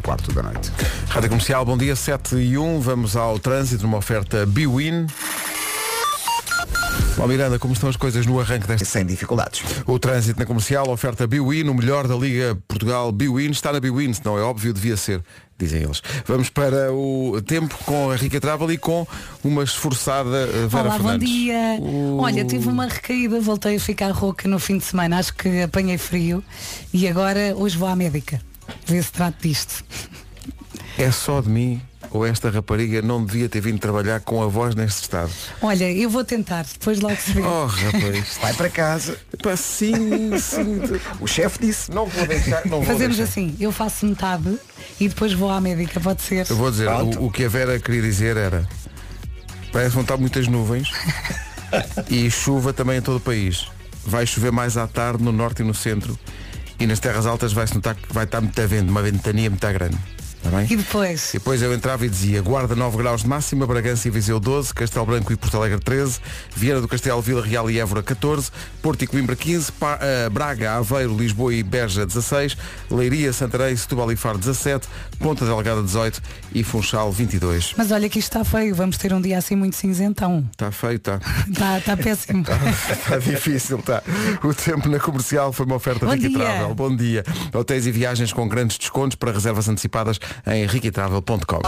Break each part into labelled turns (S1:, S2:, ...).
S1: quarto da noite.
S2: Rádio Comercial, bom dia, 7 e 1. Vamos ao trânsito numa oferta Biwin. Bom, Miranda, como estão as coisas no arranque desta...
S3: Sem dificuldades.
S2: O trânsito na comercial, oferta Biwin, o melhor da Liga Portugal Biwin. Está na Biwin, se não é óbvio, devia ser, dizem eles. Vamos para o tempo com a Rica Travel e com uma esforçada eh, Vera
S4: Olá, bom
S2: Fernandes.
S4: dia. Olha, tive uma recaída, voltei a ficar rouca no fim de semana, acho que apanhei frio e agora hoje vou à médica. Ver se trato disto.
S2: É só de mim ou esta rapariga não devia ter vindo trabalhar com a voz neste estado?
S4: Olha, eu vou tentar, depois logo se vê.
S2: Oh, rapaz.
S3: Vai para casa.
S2: Pá, sim, sim.
S3: O chefe disse.
S2: Não vou deixar, não vou
S4: Fazemos
S2: deixar.
S4: assim, eu faço metade e depois vou à médica, pode ser.
S2: Eu vou dizer, o, o que a Vera queria dizer era parece que vão estar muitas nuvens e chuva também em todo o país. Vai chover mais à tarde no norte e no centro e nas terras altas vai-se notar que vai estar muito vento, uma ventania muito grande. Bem?
S4: E depois?
S2: E depois eu entrava e dizia Guarda 9 graus de máxima, Bragança e Viseu 12, Castelo Branco e Porto Alegre 13, Viana do Castelo, Vila Real e Évora 14, Porto e Coimbra 15, Pa- eh, Braga, Aveiro, Lisboa e Beja 16, Leiria, Santarém, Setúbal e Faro 17, Ponta Delgada 18 e Funchal 22.
S4: Mas olha que isto está feio, vamos ter um dia assim muito cinzentão.
S2: Está feio, está.
S4: Está, está péssimo.
S2: Está difícil, está. O tempo na comercial foi uma oferta
S4: Bom dia.
S2: Travel. Bom dia. Hotéis e viagens com grandes descontos para reservas antecipadas em riquitravel.com.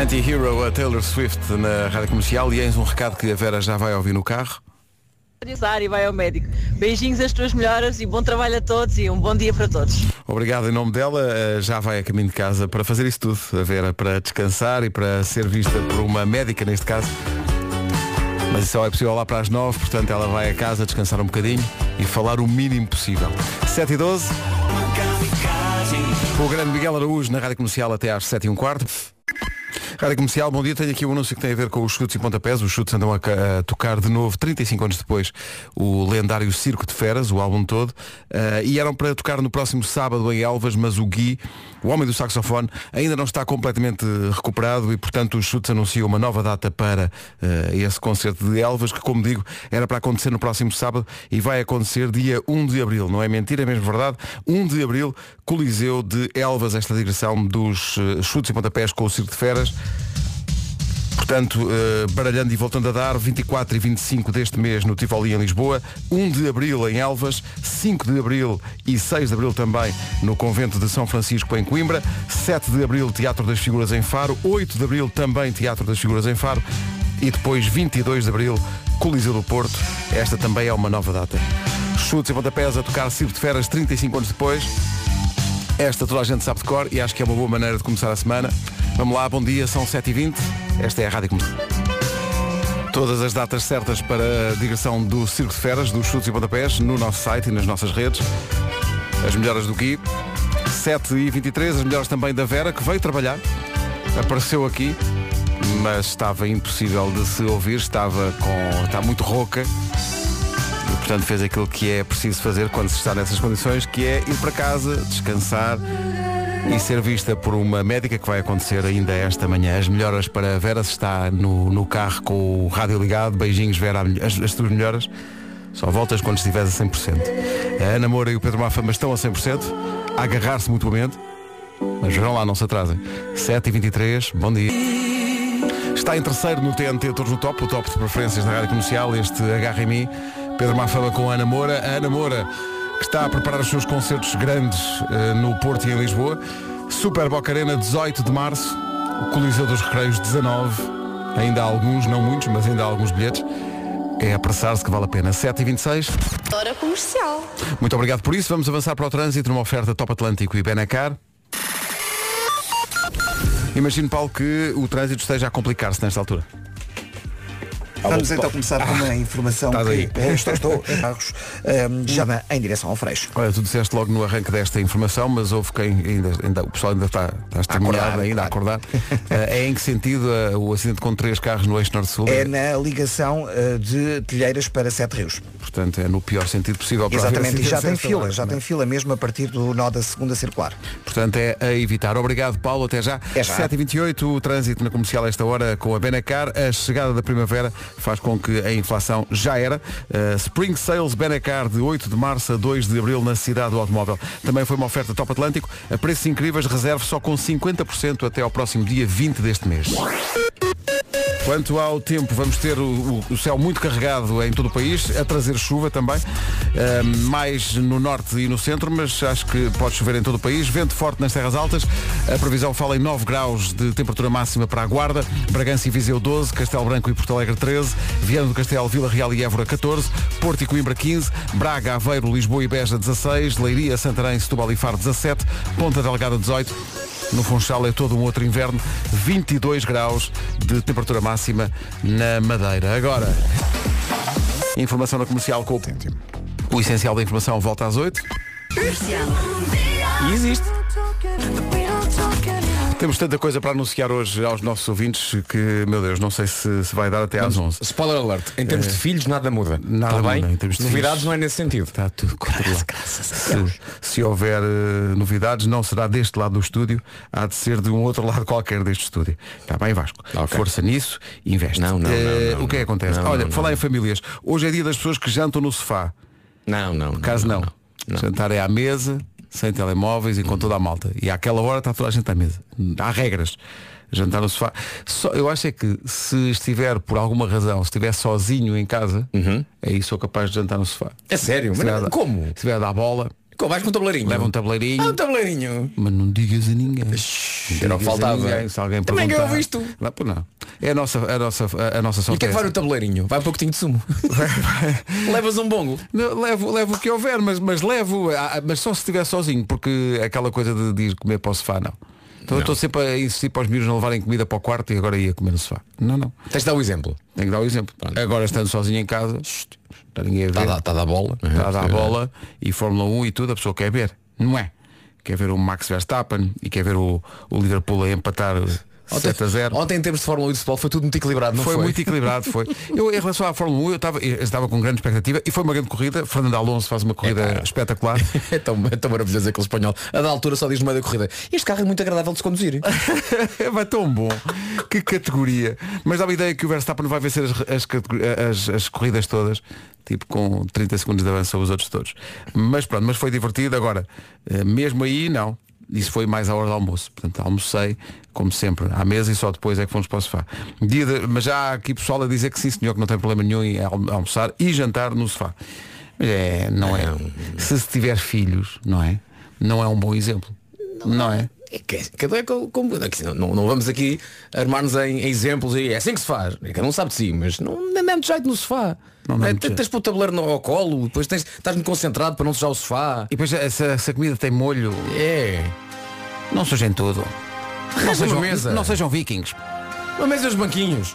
S2: Anti-Hero, a Taylor Swift na rádio comercial e eis um recado que a Vera já vai ouvir no carro.
S5: e vai ao médico. Beijinhos às tuas melhoras e bom trabalho a todos e um bom dia para todos.
S2: Obrigado em nome dela. eh, Já vai a caminho de casa para fazer isso tudo. A Vera para descansar e para ser vista por uma médica neste caso. Mas isso só é possível lá para as 9, portanto ela vai a casa descansar um bocadinho e falar o mínimo possível. 7 e 12. O grande Miguel Araújo na Rádio Comercial até às 7 e um quarto. Rádio Comercial, bom dia. Tenho aqui um anúncio que tem a ver com os chutes e pontapés. Os chutes andam a, a tocar de novo, 35 anos depois, o lendário Circo de Feras, o álbum todo. Eh, e eram para tocar no próximo sábado em Elvas, mas o Gui, o homem do saxofone, ainda não está completamente recuperado e, portanto, os chutes anunciam uma nova data para eh, esse concerto de Elvas, que, como digo, era para acontecer no próximo sábado e vai acontecer dia 1 de Abril. Não é mentira, é mesmo verdade. 1 de Abril, Coliseu de Elvas, esta digressão dos eh, chutes e pontapés com o Circo de Feras. Portanto, eh, baralhando e voltando a dar, 24 e 25 deste mês no Tivoli em Lisboa, 1 de Abril em Elvas, 5 de Abril e 6 de Abril também no Convento de São Francisco em Coimbra, 7 de Abril Teatro das Figuras em Faro, 8 de Abril também Teatro das Figuras em Faro e depois 22 de Abril Coliseu do Porto. Esta também é uma nova data. Chutes e pontapés a tocar Circo de Feras 35 anos depois. Esta toda a gente sabe de cor e acho que é uma boa maneira de começar a semana. Vamos lá, bom dia, são 7h20. Esta é a Rádio Comercial. Todas as datas certas para a digressão do Circo de Feras, dos chutes e pontapés, no nosso site e nas nossas redes. As melhoras do Gui. 7h23, as melhoras também da Vera, que veio trabalhar. Apareceu aqui, mas estava impossível de se ouvir, estava com. está muito rouca. E, portanto fez aquilo que é preciso fazer quando se está nessas condições, que é ir para casa, descansar e ser vista por uma médica que vai acontecer ainda esta manhã. As melhoras para a Vera se está no, no carro com o rádio ligado. Beijinhos, Vera, as, as tuas melhoras. Só voltas quando estiveres a 100%. A Ana Moura e o Pedro Mafama estão a 100%, a agarrar-se mutuamente. Mas vejam lá, não se atrasem. 7h23, bom dia. Está em terceiro no TNT Todos no Top, o top de preferências da Rádio Comercial, este Agarra em mim. Pedro Mafama com a Ana Moura. A Ana Moura, que está a preparar os seus concertos grandes eh, no Porto e em Lisboa. Super Boca Arena, 18 de março. O Coliseu dos Recreios, 19. Ainda há alguns, não muitos, mas ainda há alguns bilhetes. É apressar-se que vale a pena. 7h26.
S6: Hora comercial.
S2: Muito obrigado por isso. Vamos avançar para o trânsito numa oferta Top Atlântico e Benacar. Imagino, Paulo, que o trânsito esteja a complicar-se nesta altura.
S3: Vamos então começar com uma informação
S2: Estás
S3: que
S2: aí.
S3: Eh, estou, estou em Barros, ehm, já vai em direção ao Freixo.
S2: Olha, tu disseste logo no arranque desta informação, mas houve quem ainda, ainda- o pessoal ainda está, está ainda a acordar. Eh, é em que sentido eh, o acidente com três carros no eixo norte-sul?
S3: É na ligação eh, de Telheiras para Sete Rios.
S2: portanto é no pior sentido possível para
S3: Exatamente, e já tem fila, já
S2: é?
S3: tem fila mesmo a partir do nó da segunda circular.
S2: Portanto, é a evitar. Obrigado, Paulo. Até já.
S3: Até já.
S2: 7h28, o trânsito na comercial esta hora com a Benacar. A chegada da primavera faz com que a inflação já era. Uh, Spring Sales Benacar de 8 de março a 2 de abril na cidade do automóvel. Também foi uma oferta top Atlântico. A preços incríveis, reserve só com 50% até ao próximo dia 20 deste mês. Quanto ao tempo, vamos ter o, o- céu muito carregado em todo o país, a trazer chuva também, Ahm, mais no norte e no centro, mas acho que pode chover em todo o país. Vento forte nas terras altas, a previsão fala em 9 graus de temperatura máxima para a Guarda, Bragança e Viseu 12, Castelo Branco e Porto Alegre 13, Viana do Castelo, Vila Real e Évora 14, Porto e Coimbra 15, Braga, Aveiro, Lisboa e Beja 16, Leiria, Santarém, Setúbal e Faro 17, Ponta Delgada 18, no Funchal é todo um outro inverno, 22 graus de temperatura máxima na Madeira. Agora, informação na comercial com o O essencial da informação volta às 8.
S1: E existe.
S2: Temos tanta coisa para anunciar hoje aos nossos ouvintes que, meu Deus, não sei se, se vai dar até às 11.
S1: Spoiler alert. Em termos de filhos, nada muda.
S2: Nada
S1: Está bem?
S2: muda em termos de
S1: Novidades
S2: filhos.
S1: não é nesse sentido.
S2: Está tudo controlado. Se, se houver eh, novidades, não será deste lado do estúdio, há de ser de um outro lado qualquer deste estúdio. Está bem, Vasco?
S1: Ok.
S2: Força nisso, investe.
S1: Não, não,
S2: Eh,
S1: não, não,
S2: o que é que acontece?
S1: não,
S2: Olha,
S1: não,
S2: falar
S1: não.
S2: em famílias. Hoje é dia das pessoas que jantam no sofá.
S1: Não, não.
S2: Caso não.
S1: não.
S2: Jantar é à mesa, sem telemóveis e com toda a malta. E àquela hora está toda a gente à mesa. Há regras. Jantar no sofá. Só, eu acho é que se estiver, por alguma razão, se estiver sozinho em casa, aí sou capaz de jantar no sofá.
S1: É sério?
S2: Se
S1: Mas como?
S2: Se estiver a dar bola,
S1: Como? Vais com um tabuleirinho?
S2: leva um tabuleirinho.
S1: Ah, um tabuleirinho.
S2: Mas não digas a ninguém. Não
S1: era o que
S2: digas a
S1: faltava.
S2: ninguém, se alguém
S1: Também
S2: perguntar.
S1: eu visto.
S2: Não, não. É a nossa, a nossa, a nossa
S1: E o que é que
S2: é
S1: vai no tabuleirinho? Vai um pouquinho de sumo. Levas um bongo.
S2: Não, levo, levo o que houver, mas, mas levo, ah, mas só se estiver sozinho, porque aquela coisa de, de ir comer para o sofá, não. Então eu estou sempre a insistir para os miúdos não levarem comida para o quarto e agora ia comer no sofá. Não, não.
S1: Tens de dar o exemplo.
S2: Tenho que dar o exemplo. Agora estando sozinho em casa, está ninguém a ver.
S1: Está a dar- está a dar bola.
S2: Está a dar bola e Fórmula 1 e tudo, a pessoa quer ver. Não é? Quer ver o Max Verstappen e quer ver o, o Liverpool a empatar 7 a 0.
S1: Ontem em termos de Fórmula 1 e de futebol foi tudo muito equilibrado, não
S2: Foi,
S1: foi?
S2: muito equilibrado, foi. Eu, em relação à Fórmula 1, eu estava, eu estava com grande expectativa e foi uma grande corrida. Fernando Alonso faz uma corrida
S1: Epá.
S2: espetacular.
S1: É tão, é tão maravilhoso aquele espanhol. A da altura só diz no meio da corrida. Este carro é muito agradável de se conduzir.
S2: vai tão bom. Que categoria. Mas dá-me a ideia que o Verstappen vai vencer as, as, as- as corridas todas, tipo com 30 segundos de avanço sobre os outros todos. Mas pronto, mas foi divertido. Agora, eh, mesmo aí, não. Isso foi mais à hora do almoço. Portanto, almocei, como sempre, à mesa e só depois é que fomos para o sofá. Dia de- mas já há aqui pessoal a dizer que sim, senhor, que não tem problema nenhum em almo- almoçar e jantar no sofá. Mas é, não é. Se se tiver filhos, não é? Não é um bom exemplo. Não é?
S1: É que- Cada é co- como. é que Não, não, não vamos aqui armar-nos em, em exemplos e é assim que se faz. É Cada um sabe de si, mas não não dá muito jeito no sofá.
S2: Não dá
S1: É, tens pôr o tabuleiro no, ao colo, depois tens, estás muito concentrado para não sujar o sofá.
S2: E depois essa, essa comida tem molho.
S1: É.
S2: Não sujem tudo. Não
S1: Arranja
S2: sejam,
S1: uma mesa.
S2: não sejam vikings.
S1: Uma mesa os banquinhos.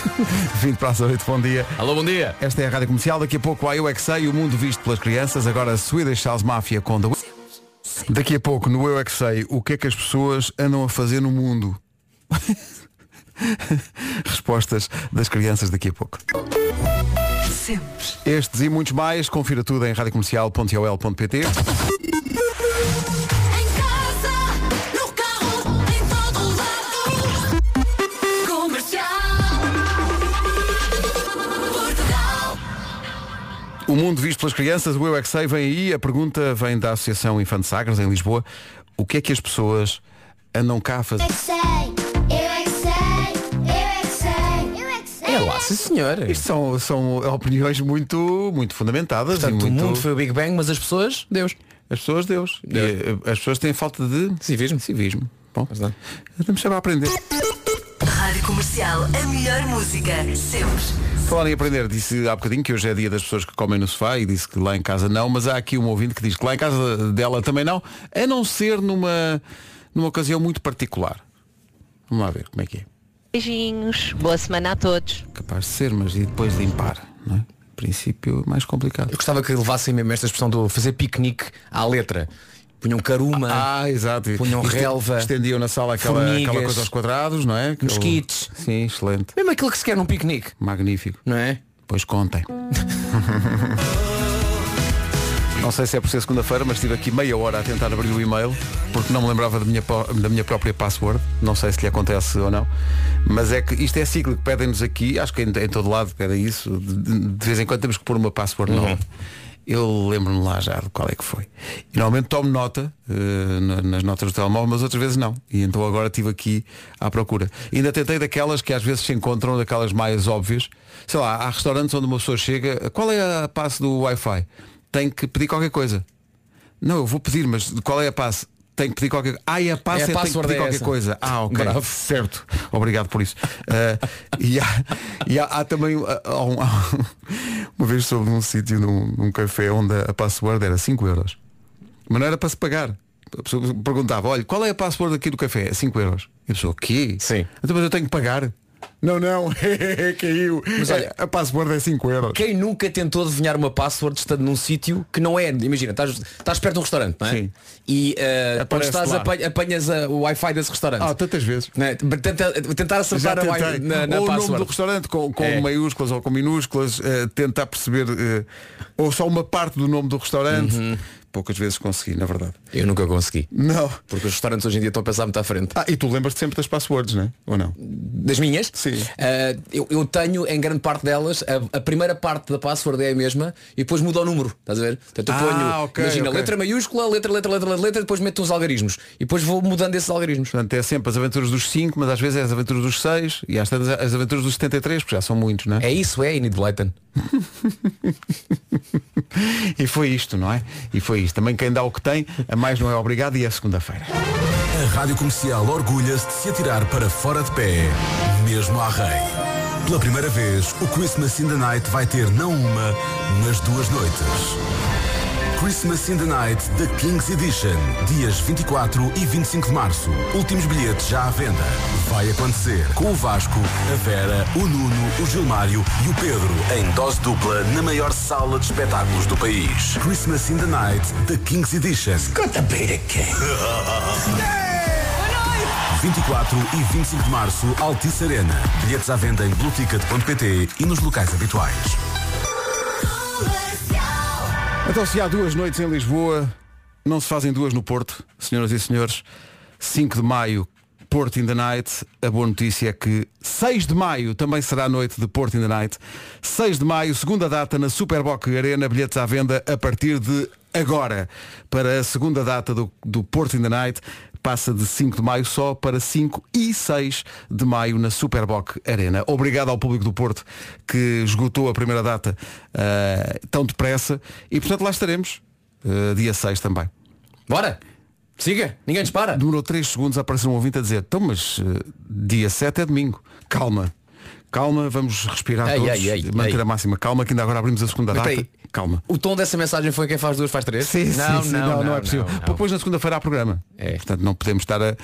S2: 20 para as 8, bom dia.
S1: Alô, bom dia.
S2: Esta é a Rádio Comercial, daqui a pouco há Eu É Que Sei, o mundo visto pelas crianças, agora Swedish House Mafia com The Daqui a pouco, no Eu É Que Sei, o que é que as pessoas andam a fazer no mundo? Respostas das crianças daqui a pouco.
S6: Sempre.
S2: Estes e muitos mais, confira tudo em radiocomercial.ol.pt O mundo visto pelas crianças, o Eu É Que Sei, vem aí, a pergunta vem da Associação Infante Sagres, em Lisboa. O que é que as pessoas andam cá a fazer?
S7: Eu é que sei, eu é que sei, eu é que sei, eu é que sei.
S1: É lá, sim senhora.
S2: Isto são, são opiniões muito, muito fundamentadas
S1: Portanto,
S2: e
S1: o
S2: muito...
S1: mundo foi o Big Bang, mas as pessoas, Deus.
S2: As pessoas, Deus. E,
S1: Deus.
S2: eh, as pessoas têm falta de
S1: Civismo.
S2: civismo. Bom,
S1: Mas não.
S2: temos sempre a aprender.
S6: Rádio Comercial, a melhor música, sempre.
S2: Falar em aprender, disse há bocadinho que hoje é dia das pessoas que comem no sofá e disse que lá em casa não, mas há aqui um ouvinte que diz que lá em casa dela também não, a não ser numa, numa ocasião muito particular. Vamos lá ver como é que é.
S5: Beijinhos, boa semana a todos.
S2: Capaz de ser, mas e depois limpar, não é? Princípio, mais complicado.
S1: Eu gostava que levassem mesmo esta expressão do fazer piquenique à letra. Punham caruma,
S2: Ah, exato.
S1: Punham
S2: Este-
S1: relva,
S2: Estendiam na sala aquela,
S1: formigas,
S2: aquela coisa aos quadrados, não é? Aquele-
S1: mosquitos.
S2: Sim, excelente.
S1: mesmo aquilo que se quer num piquenique,
S2: Magnífico.
S1: não é?
S2: Pois contem. Não sei se é por ser segunda-feira, mas estive aqui meia hora a tentar abrir o e-mail porque não me lembrava da minha, da minha própria password. Não sei se lhe acontece ou não. Mas é que isto é cíclico. Pedem-nos aqui, acho que em, em todo lado pedem isso. De, de vez em quando temos que pôr uma password nova. Eu lembro-me lá já de qual é que foi. E normalmente tomo nota na- nas notas do telemóvel, mas outras vezes não. E então agora estive aqui à procura. E ainda tentei daquelas que às vezes se encontram, daquelas mais óbvias. Sei lá, há restaurantes onde uma pessoa chega, qual é a passe do Wi-Fi? Tem que pedir qualquer coisa. Não, eu vou pedir, mas qual é a passe? Tem que pedir qualquer coisa. Ah, e a passe
S1: É,
S2: é, tem que pedir
S1: é
S2: qualquer
S1: essa.
S2: coisa. Ah, ok.
S1: Bravo.
S2: Certo. Obrigado por isso. Uh, e há, e há, há também uh, há um- um- uma vez soube num sítio, num, num café, onde a password era 5 euros. Mas não era para se pagar. A pessoa perguntava, olha, qual é a password aqui do café? É 5 euros. E a pessoa, o quê?
S1: Sim.
S2: Então, mas eu tenho que pagar. Não, não, caiu.
S1: Mas olha-
S2: a password é 5 euros.
S1: Quem nunca tentou adivinhar uma password estando num sítio que não é, imagina, estás, estás perto de um restaurante, não é?
S2: Sim.
S1: E eh, quando estás
S2: lá.
S1: apanha- apanhas a- o Wi-Fi desse restaurante.
S2: Ah, tantas vezes.
S1: Né? Tenta- tentar acertar a wi na, na
S2: ou o nome
S1: password.
S2: do restaurante com, com
S1: É.
S2: maiúsculas ou com minúsculas, eh, tentar perceber eh, ou só uma parte do nome do restaurante.
S1: Uhum.
S2: Poucas vezes consegui, na verdade.
S1: Eu nunca consegui.
S2: Não.
S1: Porque os restaurantes hoje em dia estão a pensar muito à frente.
S2: Ah, e tu lembras-te sempre das passwords, não é? Ou não?
S1: Das minhas?
S2: Sim.
S1: Ah, eu, eu tenho em grande parte delas, a, a primeira parte da password é a mesma e depois muda o número. Estás a ver? Portanto, eu
S2: Ah,
S1: ponho,
S2: ok,
S1: imagina,
S2: ok.
S1: letra maiúscula, letra, letra, letra, letra, letra, depois meto uns algarismos. E depois vou mudando esses algarismos.
S2: Portanto, é sempre as aventuras dos 5, mas às vezes é as aventuras dos 6 e às tantas as aventuras dos 73, porque já são muitos, não é?
S1: É isso, é Enid Blyton.
S2: E foi isto, não é? E foi isto. Também quem dá o que tem, a mais não é obrigado e é segunda-feira.
S8: A Rádio Comercial orgulha-se de se atirar para fora de pé, mesmo à rei. Pela primeira vez, o Christmas in the Night vai ter não uma, mas duas noites. Christmas in the Night The King's Edition, dias 24 e 25 de março. Últimos bilhetes já à venda. Vai acontecer com o Vasco, a Vera, o Nuno, o Gilmário e o Pedro em dose dupla na maior sala de espetáculos do país. Christmas in the Night The King's Edition. 24 e 25 de março, Altice Arena. Bilhetes à venda em blueticket.pt e nos locais habituais.
S2: Então se há duas noites em Lisboa, não se fazem duas no Porto, senhoras e senhores. 5 de maio, Porto in the Night. A boa notícia é que 6 de maio também será a noite de Porto in the Night. 6 de maio, segunda data na Superboc Arena, bilhetes à venda a partir de agora. Para a segunda data do, do Porto in the Night, passa de 5 de maio só para 5 e 6 de maio na Superboc Arena. Obrigado ao público do Porto que esgotou a primeira data ah, tão depressa e portanto lá estaremos ah, dia 6 também.
S1: Bora! Siga! Ninguém dispara!
S2: Demorou 3 segundos a aparecer um ouvinte a dizer, então mas ah, dia 7 é domingo. Calma. Calma, vamos respirar
S1: Ei,
S2: todos,
S1: ei, ei,
S2: manter
S1: ei.
S2: a máxima calma, que ainda agora abrimos a segunda
S1: Mas
S2: data.
S1: peraí.
S2: Calma.
S1: O tom dessa mensagem foi quem faz duas, faz três?
S2: Sim,
S1: não,
S2: sim, sim,
S1: não,
S2: não, é possível.
S1: não, não.
S2: Depois na segunda-feira há programa.
S1: É.
S2: Portanto, não podemos estar a.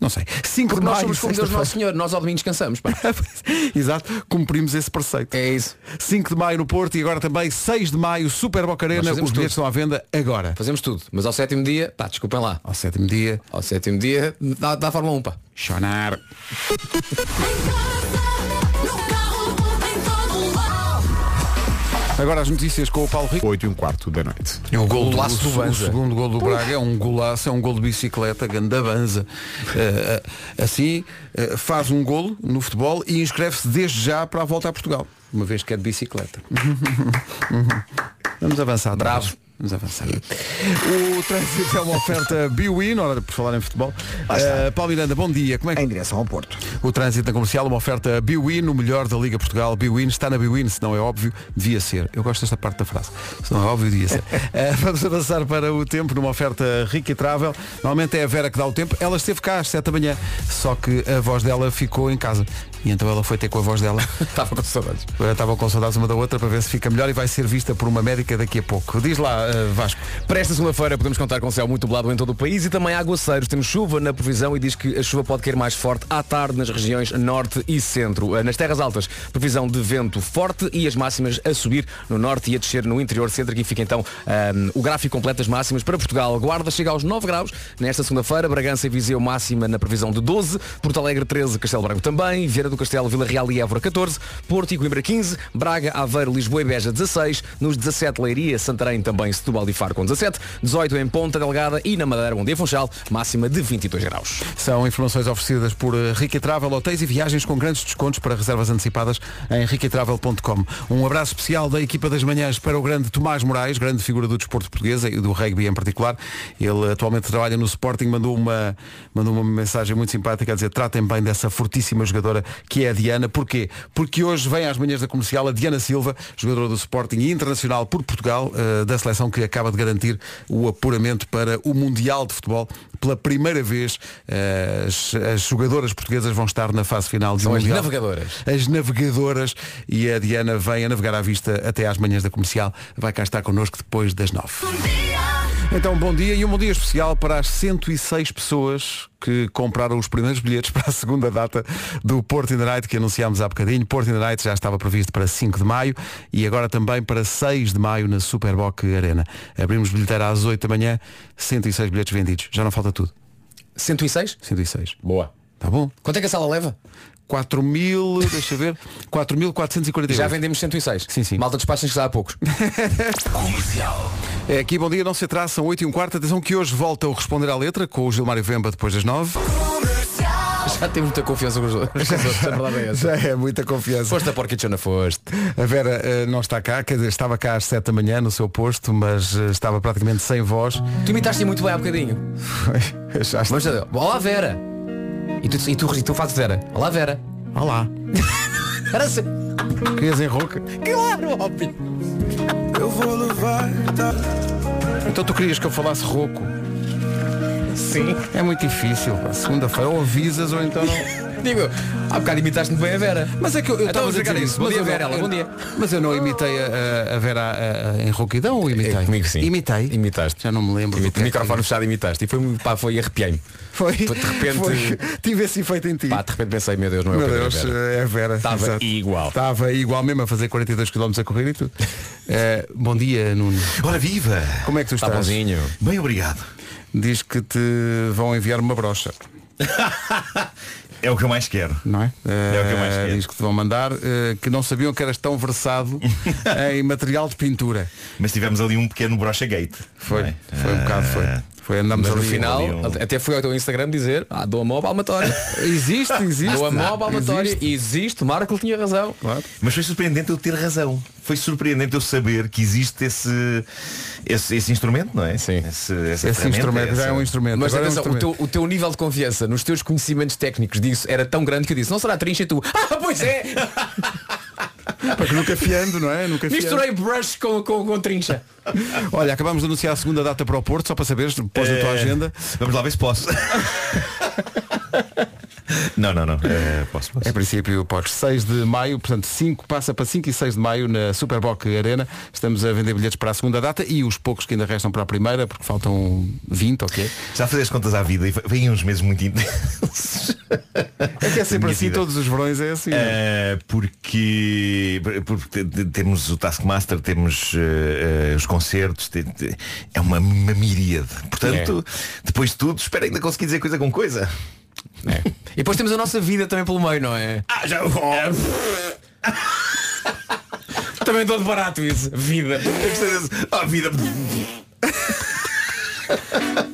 S2: Não sei. 5
S1: Porque
S2: de
S1: nós
S2: maio,
S1: somos como Deus. Nosso Senhor, nós ao domingo descansamos. pá.
S2: Exato, cumprimos esse preceito.
S1: É isso.
S2: 5 de maio no Porto e agora também 6 de maio, Super Boca Arena. Os bilhetes estão à venda agora.
S1: Fazemos tudo. Mas ao sétimo dia, pá, desculpem lá.
S2: Ao sétimo dia,
S1: Ao sétimo dia, dá, dá a Fórmula 1, pá.
S2: chonar. Agora as notícias com o Paulo Rico.
S9: 8 e um quarto da noite.
S2: É o gol
S1: Golaço
S2: do,
S1: do
S2: o
S1: Banza.
S2: segundo gol do Braga é um golaço, é um gol de bicicleta, ganda banza. Eh, assim, eh, faz um golo no futebol e inscreve-se desde já para a volta a Portugal. Uma vez que é de bicicleta. Vamos avançar.
S1: Bravo.
S2: Vamos avançar. O trânsito é uma oferta Biwin, hora por falar em futebol. Eh, Paulo Miranda, bom dia. Como é que
S3: Em direção ao Porto.
S2: o trânsito na comercial, uma oferta Biwin, o melhor da Liga Portugal. Biwin está na Biwin, se não é óbvio, devia ser. Eu gosto desta parte da frase. Se não é óbvio, devia ser. Eh, vamos avançar para o tempo numa oferta rica e travel. Normalmente é a Vera que dá o tempo. Ela esteve cá às 7 da manhã, só que a voz dela ficou em casa. E então ela foi ter com a voz dela.
S1: Estava com saudades.
S2: Agora Estavam com saudades uma da outra para ver se fica melhor e vai ser vista por uma médica daqui a pouco. Diz lá, eh, Vasco.
S1: Para esta segunda-feira podemos contar com céu muito nublado em todo o país e também aguaceiros. Temos chuva na previsão e diz que a chuva pode cair mais forte à tarde nas regiões norte e centro. Eh, Nas terras altas, previsão de vento forte e as máximas a subir no norte e a descer no interior centro. Aqui fica então ahm, o gráfico completo das máximas para Portugal. Guarda chega aos 9 graus nesta segunda-feira. Bragança e Viseu máxima na previsão de 12. Porto Alegre 13, Castelo Branco também. Vieira do Castelo, Vila Real e Évora 14, Porto e Coimbra 15, Braga, Aveiro, Lisboa e Beja 16, nos 17 Leiria, Santarém também Setúbal e Faro com 17, 18 em Ponta Delgada e na Madeira, Bom Dia Funchal, máxima de 22 graus.
S2: São informações oferecidas por eh, Rica Travel, hotéis e viagens com grandes descontos para reservas antecipadas em ricatravel.com. Um abraço especial da equipa das manhãs para o grande Tomás Moraes, grande figura do desporto português e do rugby em particular. Ele atualmente trabalha no Sporting, mandou uma, mandou uma mensagem muito simpática a dizer tratem bem dessa fortíssima jogadora que é a Diana. Porquê? Porque hoje vem às manhãs da comercial a Diana Silva, jogadora do Sporting e internacional por Portugal, eh, da seleção que acaba de garantir o apuramento para o Mundial de Futebol. Pela primeira vez, eh, as, as jogadoras portuguesas vão estar na fase final de
S1: São
S2: um
S1: as
S2: Mundial.
S1: navegadoras.
S2: As navegadoras e a Diana vem a navegar à vista até às manhãs da comercial. Vai cá estar connosco depois das nove. Então, bom dia e um bom dia especial para as 106 pessoas que compraram os primeiros bilhetes para a segunda data do Porto in the Night que anunciámos há bocadinho. Porto in the Night já estava previsto para 5 de maio e agora também para 6 de maio na Superboc Arena. Abrimos bilheteira às 8 da manhã, 106 bilhetes vendidos. Já não falta tudo.
S1: 106?
S2: 106.
S1: Boa.
S2: Tá bom?
S1: Quanto é que a sala leva?
S2: 4 mil, deixa eu ver, 4.448.
S1: Já vendemos 106.
S2: Sim, sim.
S1: Malta despachas já há poucos.
S2: É aqui, bom dia, não se atrasa, são 8 e um quarto. Atenção que hoje volta o Responder à Letra com o Gilmário Vemba depois das 9.
S1: já temos muita confiança com os outros. É.
S2: Já é muita confiança.
S1: Foste a porquichona, foste.
S2: A Vera eh, não está cá, quer dizer, estava cá às 7 da manhã no seu posto, mas eh, estava praticamente sem voz.
S1: Tu imitaste muito bem há bocadinho.
S2: Já está.
S1: Vamos olá Vera. E tu, e tu, e tu fazes Vera. Olá Vera.
S2: Olá.
S1: Era assim.
S2: Querias em rouca?
S1: Claro, óbvio.
S2: Então tu querias que eu falasse rouco?
S1: Sim.
S2: É muito difícil. Segunda-feira ou avisas ou então não.
S1: Digo, há bocado imitaste muito bem a Vera.
S2: Mas é que eu
S1: Então
S2: estava
S1: vamos
S2: a dizer isso.
S1: Bom dia, Vera, ela, bom dia.
S2: Mas eu não imitei a, a- Vera a- a- em rouquidão ou imitei?
S1: É, comigo sim.
S2: Imitei?
S1: Imitaste.
S2: Já não me lembro. que é
S1: microfone fechado imitaste. E foi, pá, foi arrepiei-me.
S2: Foi.
S1: De repente-
S2: Foi. Tive esse efeito em ti.
S1: Pá, de repente pensei, meu Deus, não é o
S2: Meu
S1: Pedro,
S2: Deus,
S1: é a Vera.
S2: é Vera.
S1: Estava igual.
S2: Estava igual mesmo a fazer 42 km a correr e tudo. Eh, bom dia, Nuno.
S9: Ora viva!
S2: Como é que tu
S1: Está
S2: estás?
S1: bonzinho.
S9: Bem obrigado.
S2: Diz que te vão enviar uma brocha,
S9: É o que eu mais quero.
S2: não é?
S9: É o que eu mais
S2: Eh,
S9: quero.
S2: Diz que te vão mandar, eh, que não sabiam que eras tão versado em material de pintura.
S9: Mas tivemos ali um pequeno brocha gate.
S2: Foi,
S9: é?
S2: foi um bocado, foi. Foi, andamos
S1: Mas no final,
S9: ali um-
S1: até fui ao teu Instagram dizer, ah, dou a mão ao palmatório.
S2: Existe, existe.
S1: Dou a mão ao palmatório.
S2: existe.
S1: Existe, Marco tinha razão.
S2: Claro.
S9: Mas foi surpreendente eu ter razão. Foi surpreendente eu saber que existe esse, esse, esse instrumento, não é?
S1: Sim.
S9: Esse, essa
S2: Esse instrumento já é
S9: essa-
S2: um instrumento.
S1: Mas
S2: Agora é um
S1: atenção, o,
S2: instrumento.
S1: teu, o teu nível de confiança nos teus conhecimentos técnicos disso era tão grande que eu disse, não será trincha e tu, ah, pois é!
S2: Porque nunca fiando, não é? Nunca fiando.
S1: Misturei brush com, com, com trincha.
S2: Olha, acabamos de anunciar a segunda data para o Porto, só para saberes, depois da tua
S9: Eh,
S2: agenda.
S9: Vamos lá ver se posso. não, não, não. Eh, posso, posso.
S2: Em princípio, podes. 6 de maio, portanto, 5, passa para 5 e 6 de maio na Superboc Arena. Estamos a vender bilhetes para a segunda data e os poucos que ainda restam para a primeira, porque faltam 20, ok?
S9: Já as contas à vida e vêm uns meses muito intensos.
S2: É que é sempre assim,
S9: vida.
S2: todos os verões é assim. é?
S9: Eh, porque, porque te- te- temos o Taskmaster, temos eh, os concertos, é uma, uma miríade. Portanto, depois de tudo, espero ainda conseguir dizer coisa com coisa.
S1: É. E depois temos a nossa vida também pelo meio, não é?
S9: Ah, já.
S1: Também todo barato isso. Vida.
S9: Eu gostei desse. Ah, vida.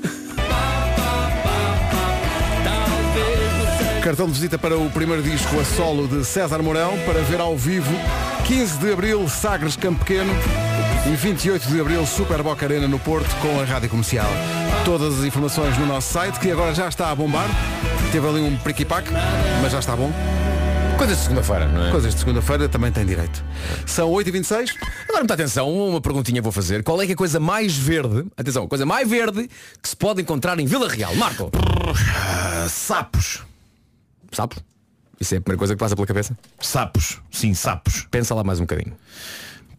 S2: Cartão de visita para o primeiro disco a solo de César Mourão para ver ao vivo 15 de Abril Sagres Campo Pequeno e 28 de Abril Superboc Arena no Porto com a Rádio Comercial. Todas as informações no nosso site que agora já está a bombar. Teve ali um priquipac, mas já está bom.
S1: Coisas de segunda-feira, não é?
S2: Coisas de segunda-feira também tem direito. São 8h26.
S1: Agora muita atenção, uma perguntinha vou fazer. Qual é que é a coisa mais verde, atenção, a coisa mais verde que se pode encontrar em Vila Real? Marco.
S9: Ah, sapos.
S1: Sapo? Isso é a primeira coisa que passa pela cabeça?
S9: Sapos. Sim, sapos.
S1: Pensa lá mais um bocadinho.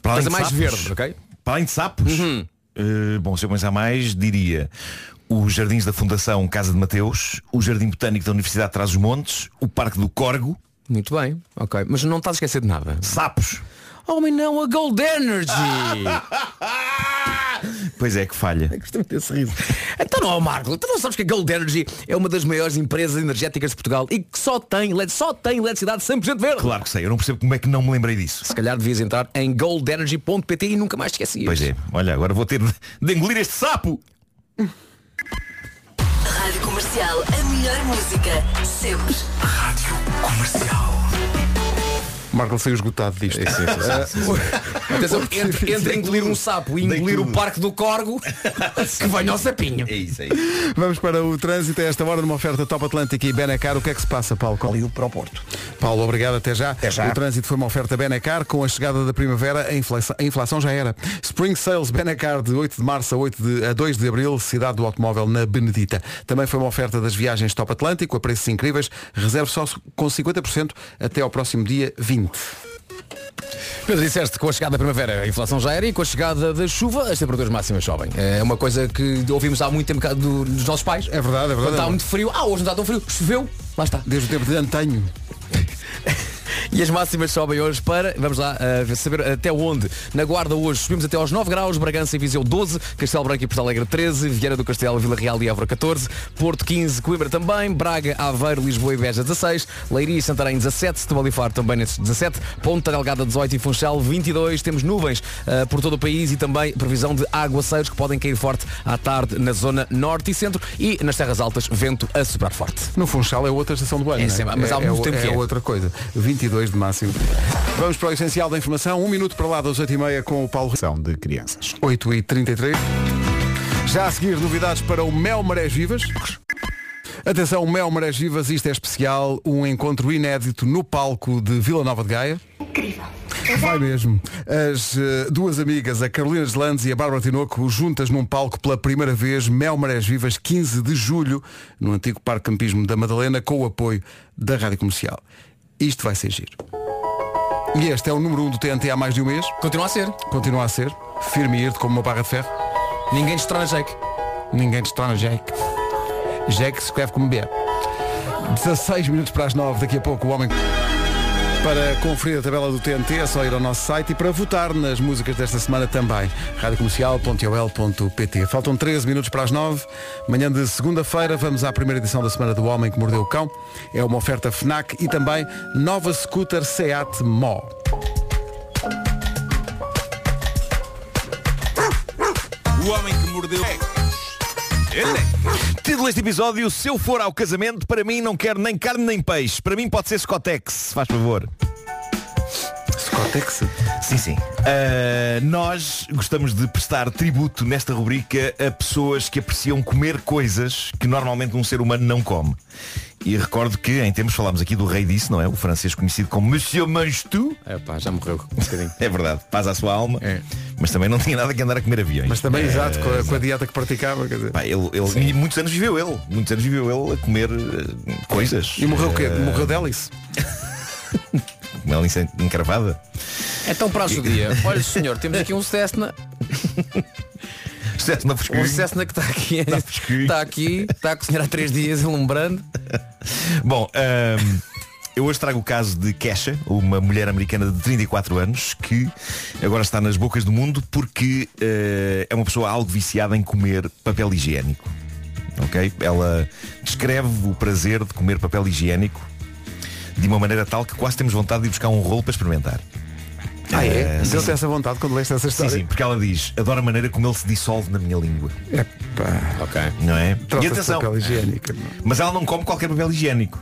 S9: Para além
S1: Coisa
S9: de
S1: mais
S9: sapos-
S1: verde, ok?
S9: Para além de sapos, eh, bom, se eu pensar mais, diria os jardins da Fundação Casa de Mateus, o Jardim Botânico da Universidade de Trás-os-Montes, o Parque do Corgo,
S1: Muito bem, ok. Mas não estás a esquecer de nada.
S9: sapos.
S1: Homem não, a Gold Energy!
S9: Pois é, que falha.
S1: Gostei muito desse riso. Então não, Marco, tu não sabes que a Gold Energy é uma das maiores empresas energéticas de Portugal e que só tem, só tem eletricidade 100% verde.
S9: Claro que sei, eu não percebo como é que não me lembrei disso.
S1: Se calhar devias entrar em goldenergy.pt e nunca mais te esquecias.
S9: Pois é, olha, agora vou ter de, de engolir este sapo.
S6: Rádio Comercial, a melhor música, sempre.
S8: Rádio Comercial.
S2: Marco saiu esgotado disto.
S1: Atenção, entre, entre engolir um sapo e engolir o parque do Corgo, que venha ao sapinho.
S9: É isso aí.
S2: Vamos para o trânsito a esta hora numa oferta Top Atlântica e Benacar. O que é que se passa, Paulo?
S3: Ali para o Porto.
S2: Paulo, obrigado, até já.
S3: Até já.
S2: O trânsito foi uma oferta Benacar. Com a chegada da primavera, a inflação, a inflação já era. Spring Sales Benacar de 8 de março a, 8 de, a 2 de abril, cidade do automóvel na Benedita. Também foi uma oferta das viagens Top Atlântico, a preços incríveis. Reserve só com 50% até ao próximo dia 20.
S1: Pedro, disseste que com a chegada da primavera a inflação já era e com a chegada da chuva as temperaturas máximas sobem. É uma coisa que ouvimos há muito tempo do- dos nossos pais.
S2: É verdade, é verdade.
S1: Quando
S2: é
S1: está
S2: verdade.
S1: muito frio, ah, hoje não está tão frio, choveu, lá está.
S2: Desde o tempo de antanho.
S1: E as máximas sobem hoje para, vamos lá, uh, saber até onde. Na Guarda hoje subimos até aos 9 graus, Bragança e Viseu 12, Castelo Branco e Porto Alegre 13, Vieira do Castelo, Vila Real e Évora 14, Porto 15, Coimbra também, Braga, Aveiro, Lisboa e Beja 16, Leiria e Santarém 17, Setúbal e Faro também nesses 17, Ponta Delgada 18 e Funchal 22, temos nuvens uh, por todo o país e também previsão de aguaceiros que podem cair forte à tarde na zona norte e centro e nas terras altas vento a soprar forte.
S2: No Funchal é outra estação do ano.
S1: É
S2: não
S1: sempre- mas há
S2: é,
S1: muito tempo
S2: é,
S1: que é.
S2: outra coisa. 22 de máximo. Vamos para o essencial da informação. Um minuto para lá das 8h30 com o Paulo
S10: São de crianças.
S2: 8h33. Já a seguir, novidades para o Mel Marés Vivas. Atenção, o Mel Marés Vivas, isto é especial, um encontro inédito no palco de Vila Nova de Gaia.
S7: Incrível.
S2: Vai mesmo. As eh, duas amigas, a Carolina Deslandes e a Bárbara Tinoco, juntas num palco pela primeira vez, Mel Marés Vivas, 15 de julho, no antigo Parque Campismo da Madalena, com o apoio da Rádio Comercial. Isto vai ser giro. E este é o número 1 um do TNT há mais de um mês.
S1: Continua a ser.
S2: Continua a ser. Firme e irto como uma barra de ferro.
S1: Ninguém destrona Jake.
S2: Ninguém destrona Jake. Jake se escreve como B. 16 minutos para as 9, daqui a pouco o homem. Para conferir a tabela do TNT é só ir ao nosso site e para votar nas músicas desta semana também. radiocomercial.ol.pt Faltam 13 minutos para as 9. Manhã de segunda-feira vamos à primeira edição da Semana do Homem que Mordeu o Cão. É uma oferta FNAC e também nova scooter Seat Mó.
S10: O homem que mordeu. Ele
S9: Título deste episódio, se eu for ao casamento, para mim não quero nem carne nem peixe. Para mim pode ser Scotex, faz favor.
S2: Scotex?
S9: Sim, sim. Ah, nós gostamos de prestar tributo nesta rubrica a pessoas que apreciam comer coisas que normalmente um ser humano não come. E recordo que em tempos falámos aqui do rei disso, não é? O francês conhecido como Monsieur Manges Tu.
S1: É pá, já morreu um bocadinho.
S9: É verdade, paz à sua alma.
S1: É.
S9: Mas também não tinha nada que andar a comer aviões.
S2: Mas também,
S9: É,
S2: exato, com a, com a dieta que praticava. Quer dizer.
S9: Pá, ele, ele- e muitos anos viveu ele. Muitos anos viveu ele a comer eh, coisas.
S2: E morreu o quê?
S9: Eh,
S2: Morreu de hélice?
S9: Uma linha encravada.
S1: Então para o dia, olha senhor, temos aqui um Cessna,
S9: Sucesso na
S1: um Cessna que está aqui, está aqui, está a cozinhar há três dias, alumbrando.
S9: Bom, ahm, eu hoje trago o caso de Kesha, uma mulher americana de 34 anos que agora está nas bocas do mundo porque eh, é uma pessoa algo viciada em comer papel higiênico. Ok? Ela descreve o prazer de comer papel higiênico de uma maneira tal que quase temos vontade de ir buscar um rolo para experimentar.
S2: Ah, é?
S9: Eh, sim,
S2: Deu-te essa vontade quando leste essa
S9: sim,
S2: história?
S9: sim, porque ela diz, adoro a maneira como ele se dissolve na minha língua.
S2: Epá,
S1: Ok.
S9: Não é? E
S2: trata-se de
S9: atenção,
S2: papel higiênico.
S9: mas ela não come qualquer papel higiênico.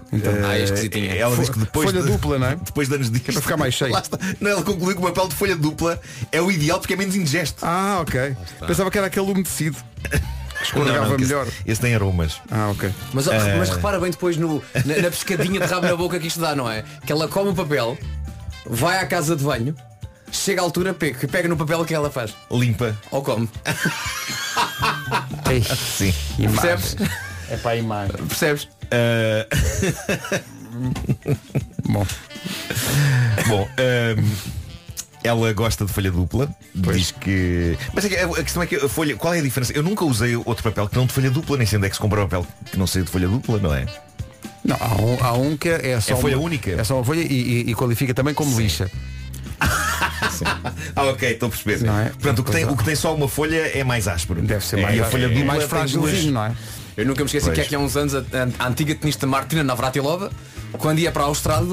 S1: Ah, é
S9: Eh,
S1: esquisitinho.
S9: Ela diz que depois
S2: folha
S9: de-
S2: dupla, não é?
S9: Depois de anos disto,
S2: para ficar mais cheio.
S9: Não, ela concluiu que o papel de folha dupla é o ideal porque é menos indigesto.
S2: Ah, ok. Pensava que era aquele umedecido.
S9: Não, não,
S2: Escorregava
S9: que esse-
S2: melhor.
S9: Esse, tem aromas.
S2: Ah, ok.
S1: Mas, mas repara bem depois no, na, na pescadinha de rabo na boca que isto dá, não é? Que ela come o papel, vai à casa de banho, chega à altura, pega, pega no papel que ela faz.
S9: Limpa.
S1: Ou come.
S9: Sim.
S1: Percebes?
S2: É para a imagem.
S1: Percebes?
S9: Eh,
S2: Bom,
S9: bom, ehm, ela gosta de folha dupla. Diz que. Mas é que a questão é que a folha. Qual é a diferença? Eu nunca usei outro papel que não de folha dupla, nem sei onde é que se compra papel que não seja de folha dupla, não é?
S2: não, há um, há um que é só
S9: É folha
S2: uma-
S9: única?
S2: É só uma folha e, e- e qualifica também como lixa.
S9: Ah, ok, estou a perceber.
S2: Não é?
S9: Portanto, o que, tem, o que tem só uma folha é mais áspero.
S2: Deve ser
S9: É,
S2: mais
S9: e a folha.
S2: E
S9: dupla
S2: mais
S9: tem
S2: frágilzinho,
S9: duas-
S2: não é?
S1: Eu nunca me esqueci
S9: Pois.
S1: que que há uns anos a, a- a antiga tenista Martina Navratilova quando ia para a Austrália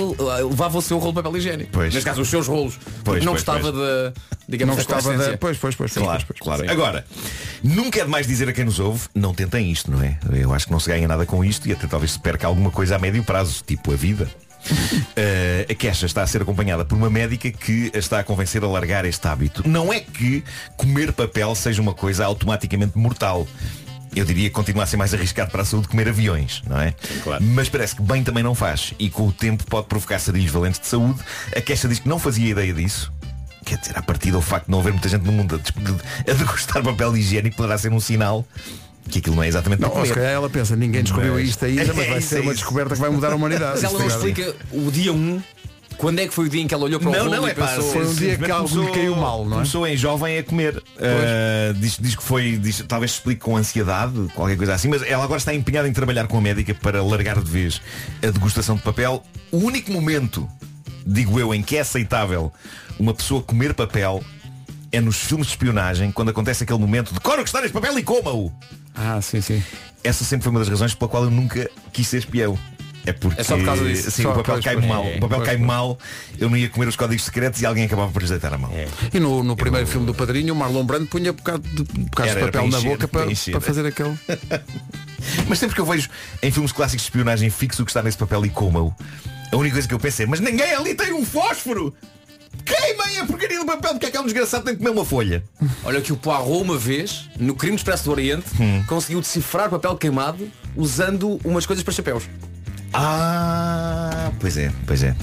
S1: levava o seu rolo de papel higiênico.
S9: Pois.
S1: Neste caso os seus rolos.
S9: Pois,
S1: não
S9: pois,
S1: gostava
S9: pois.
S1: de digamos
S2: Não gostava da. Pois, pois, pois. pois,
S9: Claro, claro.
S1: Sim.
S9: Agora, nunca é demais dizer a quem nos ouve, não tentem isto, não é? Eu acho que não se ganha nada com isto e até talvez se perca alguma coisa a médio prazo, tipo a vida. Eh, a queixa está a ser acompanhada por uma médica que a está a convencer a largar este hábito. Não é que comer papel seja uma coisa automaticamente mortal. Eu diria que continua a ser mais arriscado para a saúde comer aviões, não é?
S1: claro.
S9: Mas parece que bem também não faz. E com o tempo pode provocar sarilhos valentes de saúde. A queixa diz que não fazia ideia disso. Quer dizer, a partir do facto de não haver muita gente no mundo a degustar papel higiênico poderá ser um sinal que aquilo não é exatamente
S2: Não, se calhar ela pensa, ninguém descobriu
S9: Mas-
S2: isto ainda, mas
S9: É
S2: vai
S9: isso,
S2: ser
S9: é
S2: uma descoberta que vai mudar a humanidade.
S1: Mas ela não
S2: é-
S1: explica o dia 1 quando é que foi o dia em que ela olhou para o
S9: Não,
S1: rolo
S9: não,
S1: e
S9: é pá,
S1: pensou
S2: foi um dia que algo lhe caiu mal, não é?
S9: Começou em jovem a comer. Uh, diz, diz que foi, diz- talvez se explique com ansiedade, qualquer coisa assim, mas ela agora está empenhada em trabalhar com a médica para largar de vez a degustação de papel. O único momento, digo eu, em que é aceitável uma pessoa comer papel é nos filmes de espionagem, quando acontece aquele momento de cora que está neste papel e coma-o.
S2: Ah, sim, sim.
S9: Essa sempre foi uma das razões pela qual eu nunca quis ser espião. É porque
S1: É só por causa disso.
S9: Sim,
S2: Só,
S9: o papel cai
S2: pois,
S9: mal.
S1: é,
S9: o papel cai mal, eu não ia comer os códigos secretos e alguém acabava por deitar a mão.
S2: E no, no primeiro filme do Padrinho, o Marlon Brando punha bocado de, bocados
S9: Era,
S2: de papel
S9: para
S2: na
S9: encher,
S2: boca para,
S9: para encher.
S2: para fazer aquele.
S9: Mas sempre que eu vejo em filmes clássicos de espionagem fixo o que está nesse papel e coma-o, a única coisa que eu penso é, mas ninguém ali tem um fósforo! Queimem a porcaria do papel, porque é que é um desgraçado tem que comer uma folha.
S1: Olha que o Poirot uma vez, no Crime Expresso do Oriente,
S9: Hum.
S1: conseguiu decifrar papel queimado usando umas coisas para chapéus.
S9: Ah, pois é, pois é.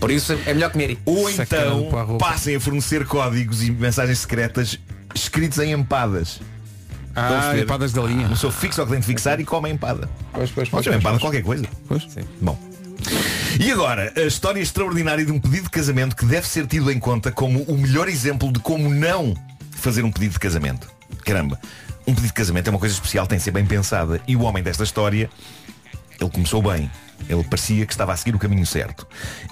S1: Por isso é melhor comer.
S9: Ou então passem a fornecer códigos e mensagens secretas escritos em empadas. Estão a
S2: Ah,
S9: perceber?
S2: empadas da linha.
S9: Uma pessoa fixa ao que tem de fixar e come a empada.
S2: Pois, pois,
S9: Pode
S2: pois,
S9: ser uma empada
S2: pois.
S9: qualquer coisa.
S2: Pois.
S9: Bom. E agora, a história extraordinária de um pedido de casamento que deve ser tido em conta como o melhor exemplo de como não fazer um pedido de casamento. Caramba, um pedido de casamento é uma coisa especial, tem de ser bem pensada. E o homem desta história, ele começou bem. Ele parecia que estava a seguir o caminho certo.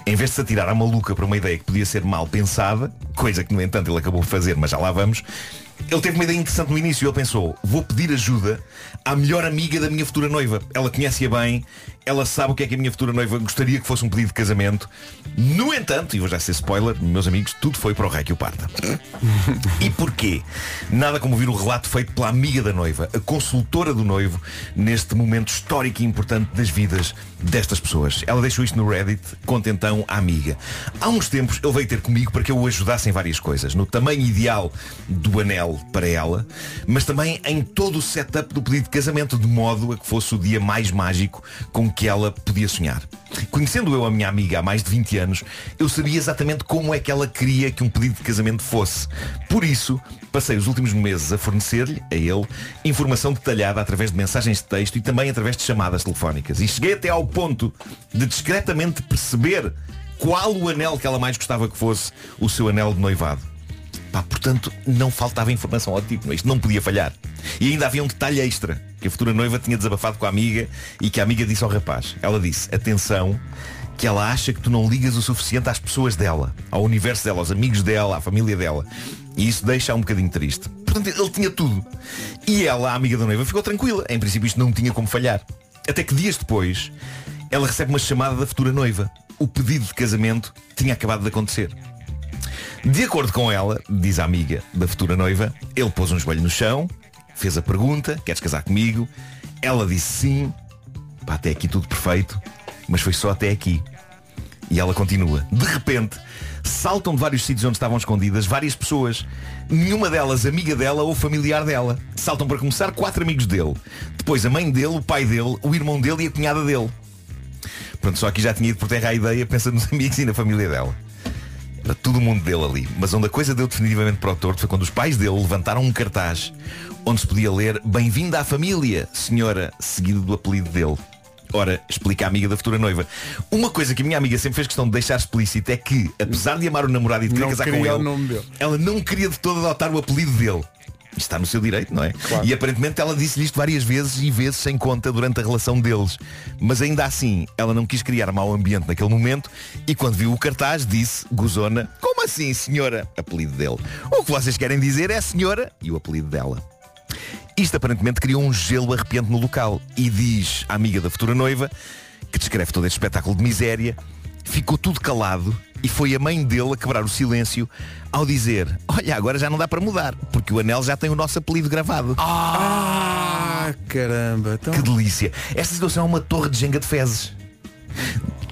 S9: Em vez de se atirar à maluca para uma ideia que podia ser mal pensada, coisa que no entanto ele acabou por fazer, mas já lá vamos, ele teve uma ideia interessante no início. Ele pensou, vou pedir ajuda à melhor amiga da minha futura noiva. Ela conhece-a bem, ela sabe o que é que a minha futura noiva gostaria que fosse um pedido de casamento. No entanto, e vou já ser spoiler, meus amigos, tudo foi para o rei que o parta. E porquê? Nada como ouvir o relato feito pela amiga da noiva, a consultora do noivo, neste momento histórico e importante das vidas destas pessoas. Ela deixou isto no Reddit, conta então à amiga. Há uns tempos ele veio ter comigo para que eu o ajudasse em várias coisas. No tamanho ideal do anel para ela, mas também em todo o setup do pedido de casamento, de modo a que fosse o dia mais mágico com que ela podia sonhar. Conhecendo eu a minha amiga há mais de 20 anos, eu sabia exatamente como é que ela queria que um pedido de casamento fosse. Por isso, passei os últimos meses a fornecer-lhe, a ele, informação detalhada através de mensagens de texto e também através de chamadas telefónicas. E cheguei até ao ponto de discretamente perceber qual o anel que ela mais gostava que fosse o seu anel de noivado. Pá, portanto, não faltava informação ao tipo, isto não podia falhar. E ainda havia um detalhe extra, que a futura noiva tinha desabafado com a amiga e que a amiga disse ao rapaz. Ela disse, atenção, que ela acha que tu não ligas o suficiente às pessoas dela, ao universo dela, aos amigos dela, à família dela. E isso deixa um bocadinho triste. Portanto, ele tinha tudo. E ela, a amiga da noiva, ficou tranquila. Em princípio isto não tinha como falhar. Até que dias depois, ela recebe uma chamada da futura noiva. O pedido de casamento tinha acabado de acontecer. De acordo com ela, diz a amiga da futura noiva, ele pôs um joelho no chão, fez a pergunta, queres casar comigo? Ela disse sim, pá, até aqui tudo perfeito, mas foi só até aqui. E ela continua. De repente, saltam de vários sítios onde estavam escondidas várias pessoas. Nenhuma delas amiga dela ou familiar dela. Saltam para começar quatro amigos dele. Depois a mãe dele, o pai dele, o irmão dele e a cunhada dele. Pronto, só aqui já tinha ido por terra a ideia, pensa nos amigos e na família dela. Era todo o mundo dele ali. Mas onde a coisa deu definitivamente para o torto foi quando os pais dele levantaram um cartaz onde se podia ler Bem-vinda à família, senhora, seguido do apelido dele. Ora, explica a amiga da futura noiva. Uma coisa que a minha amiga sempre fez questão de deixar explícito é que, apesar de amar o namorado e de querer
S2: Não
S9: casar com ele, ela não queria de todo adotar o apelido dele. Está no seu direito, não é? E aparentemente ela disse-lhe isto várias vezes e vezes sem conta durante a relação deles. Mas ainda assim, ela não quis criar mau ambiente naquele momento e quando viu o cartaz disse, gozona, como assim, senhora? Apelido dele. O que vocês querem dizer é senhora e o apelido dela. Isto aparentemente criou um gelo arrepiante no local e diz a amiga da futura noiva, que descreve todo este espetáculo de miséria, ficou tudo calado e foi a mãe dele a quebrar o silêncio ao dizer, olha, agora já não dá para mudar, porque o anel já tem o nosso apelido gravado.
S2: Ah, caramba. Então...
S9: Que delícia. Esta situação é uma torre de jenga de fezes.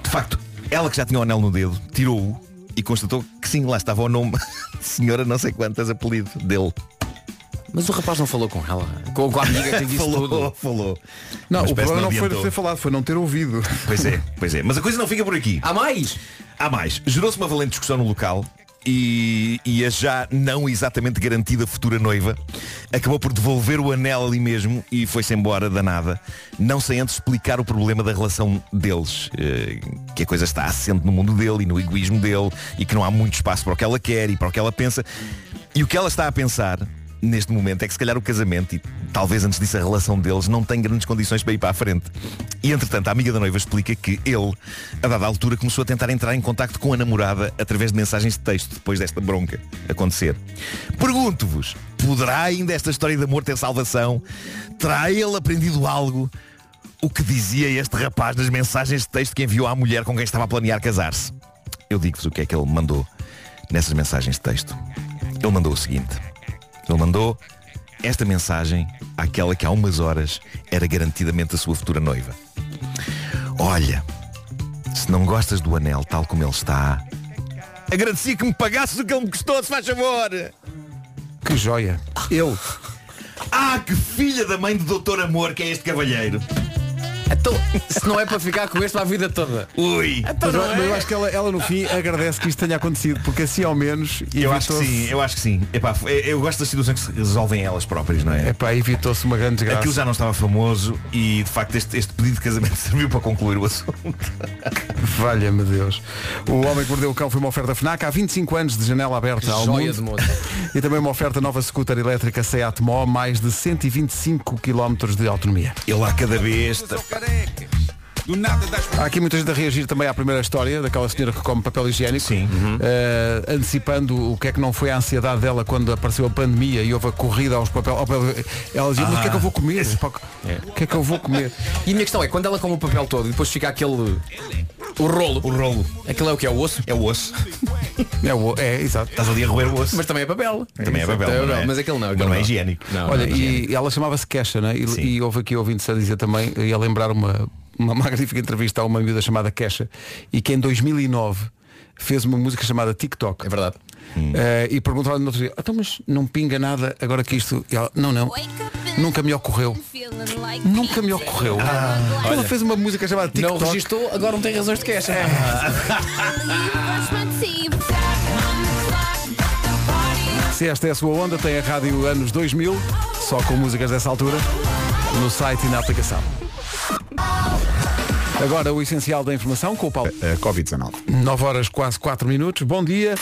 S9: De facto, ela que já tinha o anel no dedo, tirou-o e constatou que sim, lá estava o nome senhora não sei quantas apelido dele.
S1: Mas o rapaz não falou com ela. Com, com a amiga que disse
S9: falou,
S1: tudo.
S9: falou.
S2: Não,
S9: Mas
S2: o problema não
S9: que
S2: foi
S9: adiantou.
S2: ter falado, foi não ter ouvido.
S9: Pois é, pois é. Mas a coisa não fica por aqui.
S1: Há mais?
S9: Há mais. Gerou-se uma valente discussão no local e, e a já não exatamente garantida futura noiva acabou por devolver o anel ali mesmo e foi-se embora danada, não sem antes explicar o problema da relação deles. eh, que a coisa está assente no mundo dele e no egoísmo dele e que não há muito espaço para o que ela quer e para o que ela pensa. E o que ela está a pensar neste momento é que se calhar o casamento e talvez antes disso a relação deles não tem grandes condições para ir para a frente. E entretanto a amiga da noiva explica que ele, a dada altura, começou a tentar entrar em contacto com a namorada através de mensagens de texto depois desta bronca acontecer. Pergunto-vos, poderá ainda esta história de amor ter salvação? Terá ele aprendido algo? O que dizia este rapaz nas mensagens de texto que enviou à mulher com quem estava a planear casar-se? Eu digo-vos o que é que ele mandou nessas mensagens de texto. Ele mandou o seguinte. Ele mandou esta mensagem àquela que há umas horas era garantidamente a sua futura noiva. Olha, se não gostas do anel tal como ele está, agradecia que me pagasses o que ele me custou, se faz favor.
S2: Que joia. Ele.
S9: Ah, que filha da mãe do doutor Amor que é este cavalheiro.
S1: Então, se não é para ficar com este para a vida toda.
S9: Ui.
S2: Mas, eu- mas eu acho que ela, ela no fim agradece que isto tenha acontecido, porque assim ao menos
S9: Eu acho que sim, eu acho que sim. Epá, eu eu gosto das situações que se resolvem elas próprias, não é?
S2: Epá, evitou-se uma grande desgraça.
S9: Aquilo já não estava famoso e de facto este, este pedido de casamento serviu para concluir o assunto.
S2: Valha-me Deus. O Homem que Mordeu o Cão foi uma oferta FNAC há 25 anos de janela aberta ao
S1: Joia
S2: mundo. E também uma oferta nova scooter elétrica Seat Mó, mais de 125 km de autonomia.
S9: Ele lá cada vez.
S10: careques Do nada das
S2: Há aqui muita gente a reagir também à primeira história daquela senhora que come papel higiênico.
S9: Sim.
S2: Eh, antecipando o que é que não foi a ansiedade dela quando apareceu a pandemia e houve a corrida aos papel. ao papel. Ela dizia, mas o que é que eu vou comer? Pá, O que é que eu vou comer?
S1: E a minha questão é, quando ela come o papel todo e depois fica aquele. O rolo.
S9: O rolo.
S1: Aquilo é o que é o osso?
S9: É o osso.
S2: É, o- é exato.
S9: Estás ali a roer o osso.
S1: Mas também é papel.
S9: Também é papel.
S1: Também
S9: mas não é-
S1: Mas aquele não.
S9: mas
S1: aquele
S9: não é higiênico.
S1: Não,
S2: Olha,
S1: não, não.
S2: e ela chamava-se Kesha, né? E, e houve aqui ouvintes a dizer também, e a lembrar uma, uma magnífica entrevista a uma miúda chamada Kesha, e que em 2009 fez uma música chamada TikTok.
S1: É verdade.
S2: Eh, e perguntou-lhe no outro dia, então mas não pinga nada agora que isto. E ela, não, não, nunca me ocorreu. Nunca me ocorreu. ela fez uma música chamada
S1: Não
S2: TikTok.
S1: registou, agora não tem razões de queixa.
S2: Se esta é a sua onda, tem a rádio anos 2000, só com músicas dessa altura, no site e na aplicação. Agora o essencial da informação com o Paulo.
S10: A Covid-19.
S2: 9 horas quase 4 minutos. Bom dia.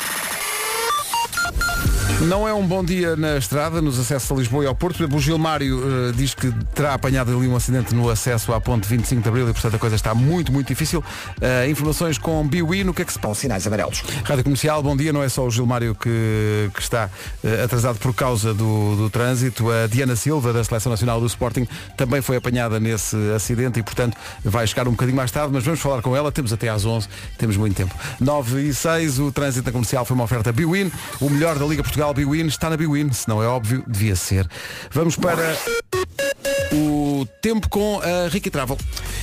S2: Não é um bom dia na estrada, nos acessos a Lisboa e ao Porto. O Gilmário eh, diz que terá apanhado ali um acidente no acesso à ponte 25 de Abril e, portanto, a coisa está muito, muito difícil. Eh, informações com Biwi no que é que se passa?
S3: Sinais amarelos.
S2: Rádio Comercial, bom dia. Não é só o Gilmário que, que está eh, atrasado por causa do, do trânsito. A Diana Silva, da Seleção Nacional do Sporting, também foi apanhada nesse acidente e, portanto, vai chegar um bocadinho mais tarde, mas vamos falar com ela. Temos até às 11, temos muito tempo. 9 e 6, o trânsito na comercial foi uma oferta Biwin. O melhor da Liga Portugal, Biwin, está na Biwin. Se não é óbvio, devia ser. Vamos para tempo com a Ricky Travel.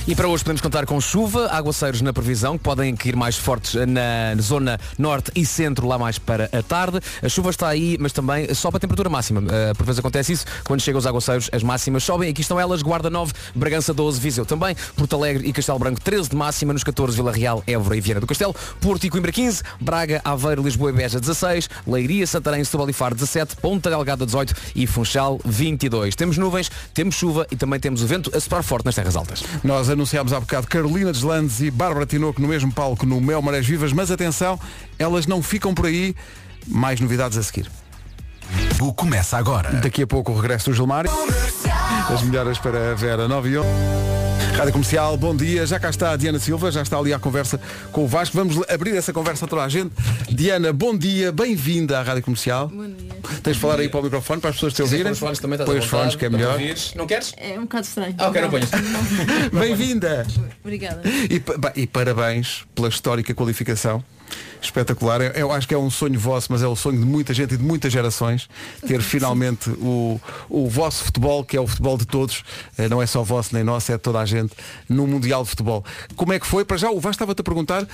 S1: E para hoje podemos contar com chuva, aguaceiros na previsão, que podem cair mais fortes na zona norte e centro, lá mais para a tarde. A chuva está aí, mas também sobe a temperatura máxima. Uh, por vezes acontece isso, quando chegam os aguaceiros, as máximas sobem. Aqui estão elas, Guarda 9, Bragança 12, Viseu também, Porto Alegre e Castelo Branco 13 de máxima, nos 14 Vila Real, Évora e Viana do Castelo, Porto e Coimbra 15, Braga, Aveiro, Lisboa e Beja 16, Leiria, Santarém, Setúbal e Faro 17, Ponta Delgada 18 e Funchal 22. Temos nuvens, temos chuva e também temos o vento a soprar forte nas terras altas.
S2: Nós anunciámos há bocado Carolina Deslandes e Bárbara Tinoco no mesmo palco no Mel Marés Vivas, mas atenção, elas não ficam por aí. Mais novidades a seguir.
S8: O começa agora.
S2: Daqui a pouco o regresso do Gilmar. As melhoras para a Vera 9 e 11. Rádio Comercial, bom dia. Já cá está a Diana Silva, já está ali à conversa com o Vasco. Vamos abrir essa conversa a toda a gente. Diana, bom dia, bem-vinda à Rádio Comercial.
S11: Bom dia.
S2: Tens de falar aí para o microfone para as pessoas te ouvirem.
S1: Põe os fones também,
S2: Põe os
S1: vontade,
S2: fones que é melhor.
S1: Não queres?
S11: É um bocado estranho.
S1: Ah, ok, não ponhas.
S2: Bem-vinda.
S11: Obrigada.
S2: E, e parabéns pela histórica qualificação. Espetacular. Eu, eu acho que é um sonho vosso, mas é o sonho de muita gente e de muitas gerações ter finalmente o, o vosso futebol, que é o futebol de todos, eh, não é só vosso nem nosso, é de toda a gente, no Mundial de Futebol. Como é que foi? Para já, o Vasco estava-te a perguntar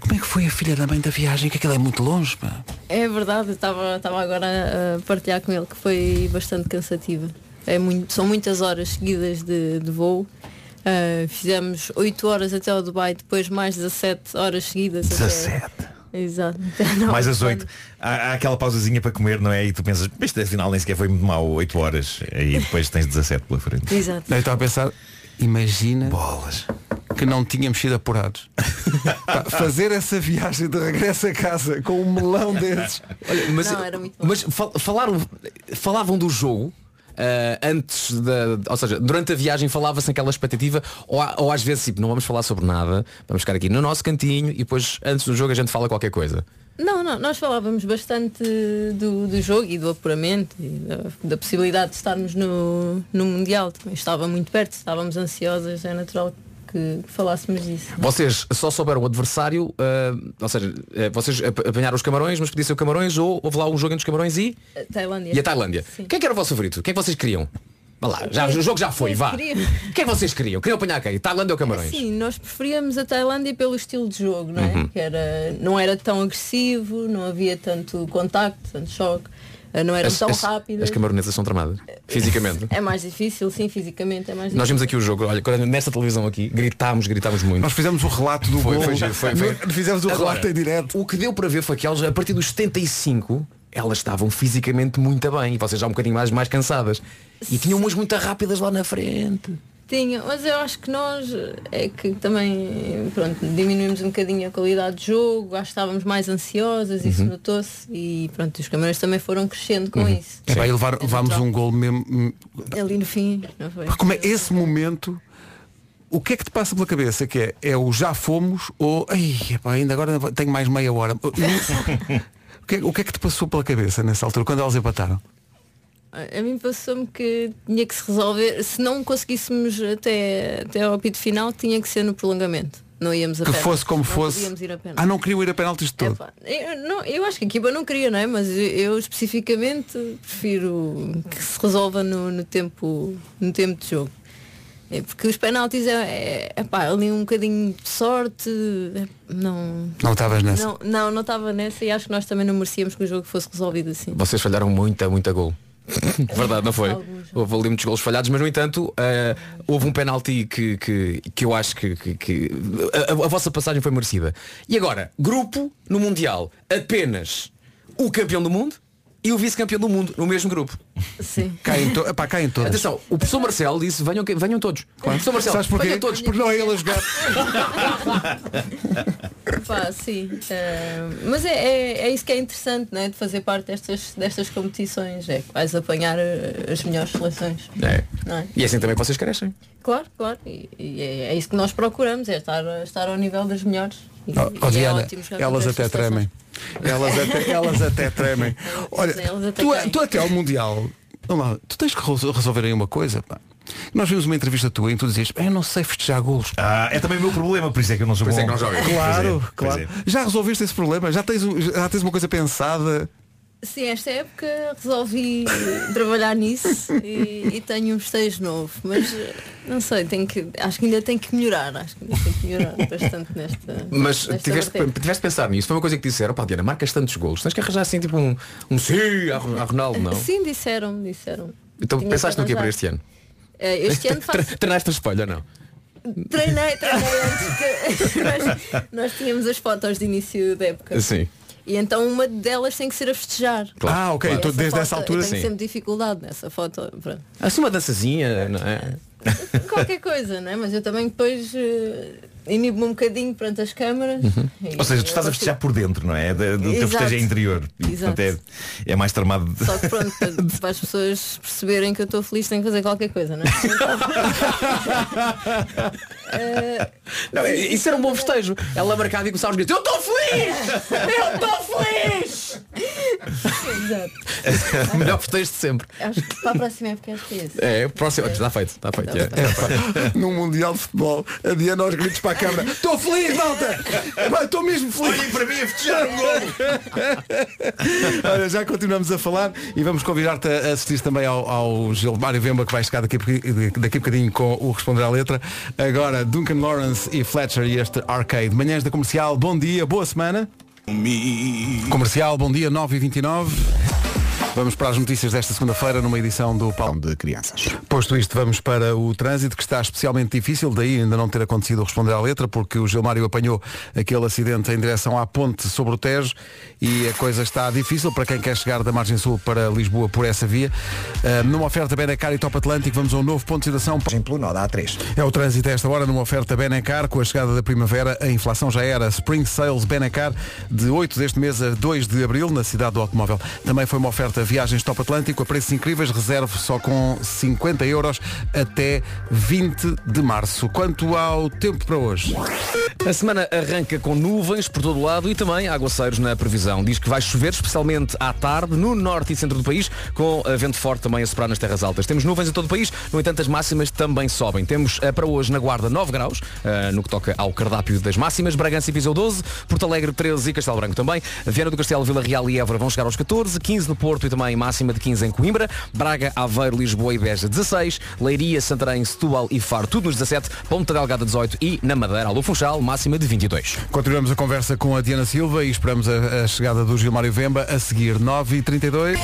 S2: como é que foi a filha da mãe da viagem, que aquilo é muito longe. Pá.
S11: É verdade, estava estava agora a partilhar com ele que foi bastante cansativa. É muito, são muitas horas seguidas de, de voo. Ah, fizemos 8 horas até ao Dubai, depois mais 17 horas seguidas. até-
S9: 17.
S11: Exato. Até não,
S9: Mais
S11: quando-
S9: 8. Há, há aquela pausazinha para comer, não é? E tu pensas, este afinal nem sequer foi muito mal, 8 horas. E depois tens 17 pela frente.
S11: Exato.
S2: Eu estava a pensar, imagina
S9: Bolas.
S2: que não tínhamos sido apurados. Pá, fazer essa viagem de regresso a casa com um melão desses.
S1: Olha, mas,
S11: Não, era muito bom.
S1: mas fal- falaram, falavam do jogo antes da. Ou seja, durante a viagem falava-se naquela expectativa, ou, ou às vezes tipo, não vamos falar sobre nada, vamos ficar aqui no nosso cantinho e depois antes do jogo a gente fala qualquer coisa.
S11: Não, não, nós falávamos bastante do, do jogo e do apuramento e da, da possibilidade de estarmos no, no Mundial. Também estava muito perto, estávamos ansiosas, é natural que falássemos disso.
S1: Vocês só souberam o adversário, ah, ou seja, eh, vocês ap- apanharam os camarões, mas podia ser o camarões ou houve lá um jogo entre os camarões e,
S11: A Tailândia.
S1: e a Tailândia.
S11: Sim.
S1: Quem é que era o vosso favorito? Quem é que vocês queriam? Vá lá, já, o jogo já foi, vá.
S11: queria?
S1: O que é que vocês queriam? Queriam apanhar quem? Tailândia ou camarões?
S11: Sim, nós preferíamos a Tailândia pelo estilo de jogo, não é?
S1: Uhum.
S11: Que era, não era tão agressivo, não havia tanto contacto, tanto choque, eh, não eram
S1: As,
S11: tão
S1: as,
S11: rápidas.
S1: as camaronesas são tramadas, fisicamente.
S11: É mais difícil, sim, fisicamente é mais difícil.
S1: Nós vimos aqui o jogo, olha, nesta televisão aqui, gritámos, gritámos muito.
S2: Nós fizemos o relato do
S1: Foi,
S2: gol.
S1: foi foi, foi.
S2: Fizemos o
S1: Agora,
S2: relato em direto.
S1: O que deu para ver foi que elas, a partir dos 75, elas estavam fisicamente muito bem e vocês já um bocadinho mais, mais cansadas. E tinham umas muito rápidas lá na frente.
S11: Tinha, mas eu acho que nós é que também pronto, diminuímos um bocadinho a qualidade de jogo, acho que estávamos mais ansiosas, isso
S2: Uhum.
S11: notou-se e pronto, os camarões também foram crescendo com isso.
S2: É bem, levar, levámos um gol mesmo. hum,
S11: Ali no fim, não foi?
S2: Como é esse momento? O que é que te passa pela cabeça? Que é, é o já fomos ou Ai, epá, ainda agora tenho mais meia hora. O que, é, o que é que te passou pela cabeça nessa altura, quando elas empataram?
S11: A mim passou-me que tinha que se resolver, se não conseguíssemos até, até ao apito final, tinha que ser no prolongamento. Não íamos a
S2: Que
S11: penaltis.
S2: fosse como
S11: Não
S2: fosse. Ah, não queriam ir a penaltis de todo.
S11: Epá, eu, não, eu acho que a equipa não queria, não é? Mas eu, eu especificamente prefiro que se resolva no, no tempo, no tempo de jogo. É porque os penaltis é, é, epá, ali um bocadinho de sorte. é, não.
S2: Não estavas nessa.
S11: Não, não, não estava nessa e acho que nós também não merecíamos que o jogo fosse resolvido assim.
S1: Vocês falharam muita, muita gol. Verdade, não foi? Houve ali muitos golos falhados, mas no entanto eh, houve um penalti que, que, que eu acho que, que- que- a- a vossa passagem foi merecida. E agora, grupo no Mundial, apenas o campeão do mundo e o vice-campeão do mundo no mesmo grupo.
S11: Sim.
S2: Caem, to epá, caem todas.
S1: Atenção, o professor Marcelo disse venham, venham todos. O professor Marcelo,
S2: Sabes porquê?
S1: venham todos.
S2: Porque não é ele a jogar.
S11: Pá, sim. Eh, mas é, é, é isso que é interessante, não é? De fazer parte destas, destas competições. É que vais apanhar eh, as melhores seleções.
S1: É.
S11: Não é?
S1: E é assim também que vocês crescem.
S11: Claro, claro. E, e é, é isso que nós procuramos, é estar, estar ao nível das melhores. E,
S2: Oh, oh,
S11: e é
S2: Diana,
S11: ótimo
S2: elas até tremem. Elas até, elas até tremem. Olha,
S11: até
S2: tu, tu até ao Mundial, lá, tu tens que resol- resolver aí uma coisa. Pá. Nós vimos uma entrevista tua em que tu dizias, eu não sei festejar golos.
S9: Ah, é também o meu problema, por isso é que eu não sou
S1: Por isso
S9: bom.
S1: é que não jogas.
S2: Claro,
S9: Pois é,
S2: claro.
S9: é.
S2: Já resolveste esse problema? Já tens, já tens uma coisa pensada?
S11: Sim, esta época resolvi trabalhar nisso e, e tenho um estejo novo, mas eh, não sei, tenho que, acho que ainda tenho que melhorar, acho que ainda tenho que melhorar bastante nesta.
S1: Mas
S11: nesta
S1: tiveste,
S11: vertente.
S1: tiveste pensar nisso. Foi uma coisa que disseram, pá Diana, marcas tantos golos. Tens que arranjar assim tipo um, um sim à Ronaldo, não?
S11: Sim, disseram, disseram.
S1: Então
S11: Tinha
S1: pensaste
S11: que
S1: no quê para
S11: arranjar.
S1: este ano?
S11: Eh, Este ano faço
S1: Treinaste a espelho ou não?
S11: Treinei, treinei antes que nós, nós tínhamos as fotos de início da época.
S1: Sim.
S11: E então uma delas tem que ser a festejar.
S1: Claro,
S2: ah, ok,
S1: claro.
S2: então
S11: Essa
S2: desde
S11: foto,
S2: essa altura
S11: eu tenho
S1: sim.
S11: sempre dificuldade nessa foto. Pronto.
S1: Assim uma dançazinha, não é?
S11: Qualquer coisa, não é? Mas eu também depois eh, inibo-me um bocadinho perante as câmaras. E
S9: Ou seja, tu estás a festejar por dentro, não é? Do teu
S11: Exato.
S9: festejo é interior.
S11: Exato.
S9: portanto, é, é mais tramado. de-
S11: Só que pronto, para, as pessoas perceberem que eu estou feliz tenho que fazer qualquer coisa, não é? Eh,
S1: Não, é- isso era um bom festejo. Ela marcava e começava a gritar, eu estou feliz! Eu estou feliz!
S11: Exato.
S1: Melhor festejo de sempre.
S11: Acho que para a próxima época acho que é esse.
S1: É, próximo. Está feito, está feito. é.
S2: Num Mundial de Futebol, a Diana aos gritos para a câmara. Estou feliz, malta! Estou mesmo feliz!
S9: Olhem para mim a festejar um gol!
S2: Olha, já continuamos a falar e vamos convidar-te a assistir também ao, ao Gilmário Vemba que vai chegar daqui, daqui a bocadinho com o Responder à Letra. Agora, Duncan Lawrence e Fletcher e este Arcade. Manhãs da Comercial, bom dia, boa semana. Comercial, bom dia, 9h29. Vamos para as notícias desta segunda-feira numa edição do Paulo
S10: de crianças.
S2: Posto isto, vamos para o trânsito que está especialmente difícil, daí ainda não ter acontecido responder à letra, porque o Gilmário apanhou aquele acidente em direção à ponte sobre o Tejo e a coisa está difícil para quem quer chegar da margem sul para Lisboa por essa via. Ah, numa oferta Benacar e Top Atlântico, vamos a um novo ponto de situação.
S3: Pelo nó da A3.
S2: É o trânsito a esta hora numa oferta Benacar. Com a chegada da primavera, a inflação já era. Spring Sales Benacar, de 8 deste mês a 2 de abril, na cidade do automóvel. Também foi uma oferta Viagens Top Atlântico, a preços incríveis, reserve só com 50 euros até 20 de março. Quanto ao tempo para hoje?
S1: A semana arranca com nuvens por todo lado e também aguaceiros na previsão. Diz que vai chover especialmente à tarde no norte e centro do país, com eh, vento forte também a soprar nas terras altas. Temos nuvens em todo o país, no entanto as máximas também sobem. Temos eh, para hoje na Guarda 9 graus, eh, no que toca ao cardápio das máximas. Bragança e Viseu 12, Porto Alegre 13 e Castelo Branco também. Viana do Castelo, Vila Real e Évora vão chegar aos 14, 15 no Porto e também máxima de 15 em Coimbra. Braga, Aveiro, Lisboa e Beja 16, Leiria, Santarém, Setúbal e Faro tudo nos 17, Ponta Delgada 18 e na Madeira, Alô Funchal, máxima de 22.
S2: Continuamos a conversa com a Diana Silva e esperamos a, a chegada do Gilmário Vemba a seguir 9h32.